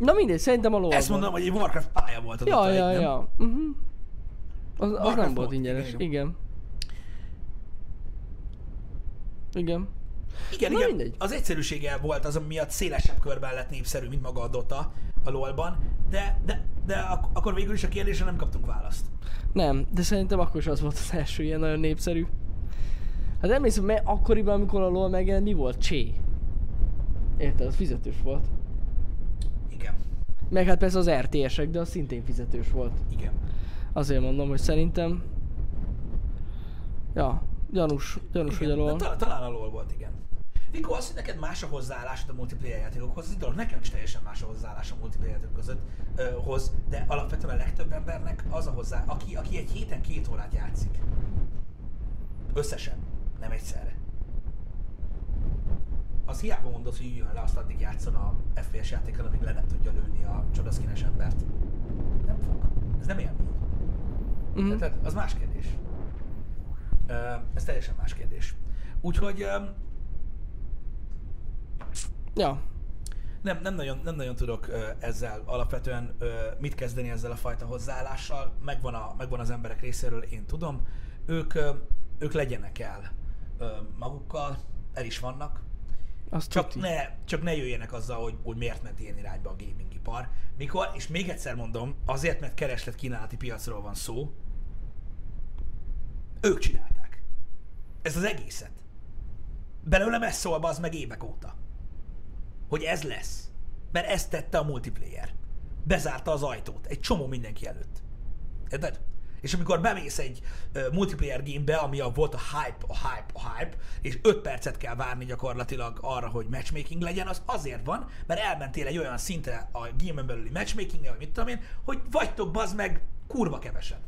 Na mindegy, szerintem a LoL Ezt mondom, hogy egy Warcraft pálya volt Ja, ja, egy, nem? ja. Uh-huh. Az, az nem volt volt, ingyenes. igen, Igen. Igen. Igen, Na igen. mindegy. Az egyszerűsége volt az, ami miatt szélesebb körben lett népszerű, mint maga a Dota a LoL-ban, de, de, de ak- akkor végül is a kérdésre nem kaptunk választ. Nem, de szerintem akkor is az volt az első ilyen nagyon népszerű. Hát emlékszem, mert akkoriban, amikor a LoL megjelent, mi volt? Csé. Érted? Az fizetős volt. Igen. Meg hát persze az RTS-ek, de az szintén fizetős volt. Igen. Azért mondom, hogy szerintem... Ja, gyanús, gyanús, hogy a igen. LoL. Ta- talán a LoL volt, igen. Vikó, az, hogy neked más a hozzáállásod a multiplayer játékokhoz, az dolog. Nekem is teljesen más a hozzáállás a multiplayer között, hoz, de alapvetően a legtöbb embernek az a hozzá, aki, aki egy héten két órát játszik. Összesen, nem egyszerre. Az hiába mondod, hogy üljön le, azt addig játszon a FPS játékkal, amíg le nem tudja lőni a csodaszkines embert. Nem fog. Ez nem élmény. Mhm. Tehát az más kérdés. Ez teljesen más kérdés. Úgyhogy Ja, nem, nem, nagyon, nem nagyon tudok ezzel alapvetően mit kezdeni ezzel a fajta hozzáállással. Megvan, a, megvan az emberek részéről, én tudom. Ők, ők legyenek el magukkal, el is vannak. Azt Csak ne, csak ne jöjjenek azzal, hogy, hogy miért ment ilyen irányba a gamingipar. Mikor, és még egyszer mondom, azért, mert kereslet kínálati piacról van szó, ők csinálták. Ez az egészet. Belőlem ez szól az meg évek óta. Hogy ez lesz. Mert ezt tette a multiplayer. Bezárta az ajtót. Egy csomó mindenki előtt. Érted? És amikor bemész egy uh, multiplayer gamebe, ami a, volt a hype, a hype, a hype, és 5 percet kell várni gyakorlatilag arra, hogy matchmaking legyen, az azért van, mert elmentél egy olyan szintre a game belüli matchmaking vagy mit tudom én, hogy vagytok bazd meg kurva kevesen.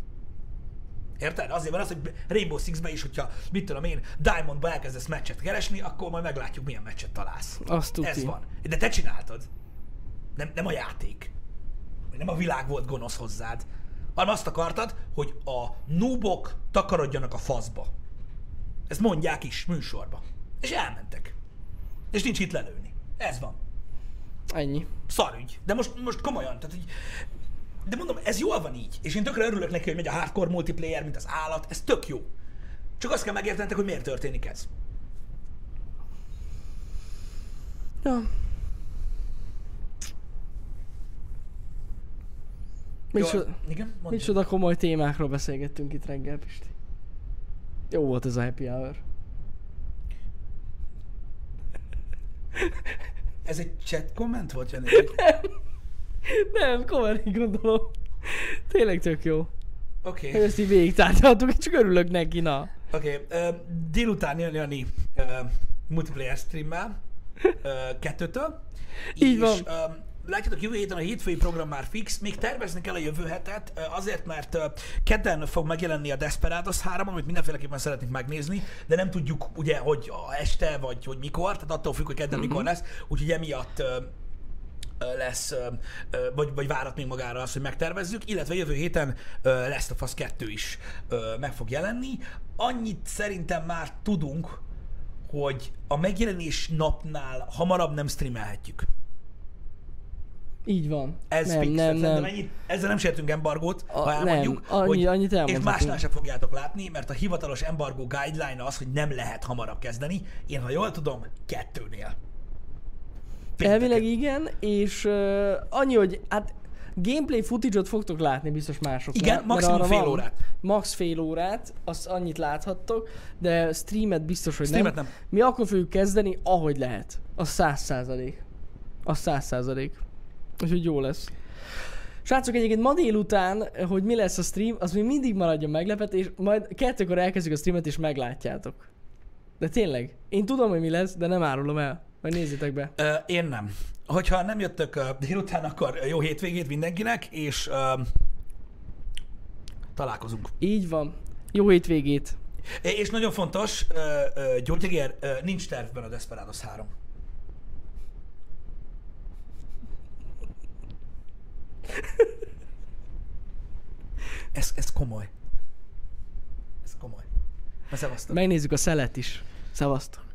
Érted? Azért van az, hogy Rainbow Six-be is, hogyha mit tudom én, Diamondba elkezdesz meccset keresni, akkor majd meglátjuk, milyen meccset találsz. Azt tuti. Ez van. De te csináltad. Nem, nem a játék. Nem a világ volt gonosz hozzád. Hanem azt akartad, hogy a noobok takarodjanak a faszba. Ezt mondják is műsorba. És elmentek. És nincs itt lelőni. Ez van. Ennyi. Szarügy. De most, most komolyan, tehát hogy de mondom, ez jól van így. És én tökre örülök neki, hogy megy a hardcore multiplayer, mint az állat. Ez tök jó. Csak azt kell megértenetek, hogy miért történik ez. Ja. Micsoda, igen, micsoda komoly témákról beszélgettünk itt reggel, Pisti. Jó volt ez a happy hour. Ez egy chat komment volt, Jani? Nem, komolyan gondolom. Tényleg tök jó. Oké. Hogy ezt így végig tárgyaltuk, csak örülök neki, na. Oké, okay. délután jön Jani uh, multiplayer streammel uh, kettőtől. Így és, van. Uh, látjátok, jövő héten a hétfői program már fix, még tervezni kell a jövő hetet, azért, mert kedden fog megjelenni a Desperados 3, amit mindenféleképpen szeretnénk megnézni, de nem tudjuk ugye, hogy a este, vagy hogy mikor, tehát attól függ, hogy kedden Mhm. mikor lesz, úgyhogy emiatt lesz, vagy, vagy várat még magára az, hogy megtervezzük, illetve jövő héten lesz a Fasz 2 is meg fog jelenni. Annyit szerintem már tudunk, hogy a megjelenés napnál hamarabb nem streamelhetjük. Így van. Ez nem, fix. nem, nem. Ennyit, ezzel nem sértünk embargót, A- ha elmondjuk. nem, annyi- hogy, annyit és másnál sem fogjátok látni, mert a hivatalos embargó guideline az, hogy nem lehet hamarabb kezdeni. Én, ha jól tudom, kettőnél. Elvileg igen, és uh, annyi, hogy hát gameplay footage-ot fogtok látni biztos másoknál. Igen, maximum fél van. órát. Max fél órát, azt annyit láthattok, de streamet biztos, hogy Streamet nem. nem. Mi akkor fogjuk kezdeni, ahogy lehet. Az száz százalék. Az száz százalék. Úgyhogy jó lesz. Srácok, egyébként ma délután, hogy mi lesz a stream, az még mindig maradjon meglepetés, majd kettőkor elkezdjük a streamet és meglátjátok. De tényleg, én tudom, hogy mi lesz, de nem árulom el. Majd nézzétek be. Ö, én nem. Hogyha nem jöttök ö, délután, akkor jó hétvégét mindenkinek, és ö, találkozunk. Így van. Jó hétvégét. És nagyon fontos, ö, nincs tervben a Desperados 3. Ez, ez komoly. Ez komoly. Na, szevasztok. Megnézzük a szelet is. Szevasztok.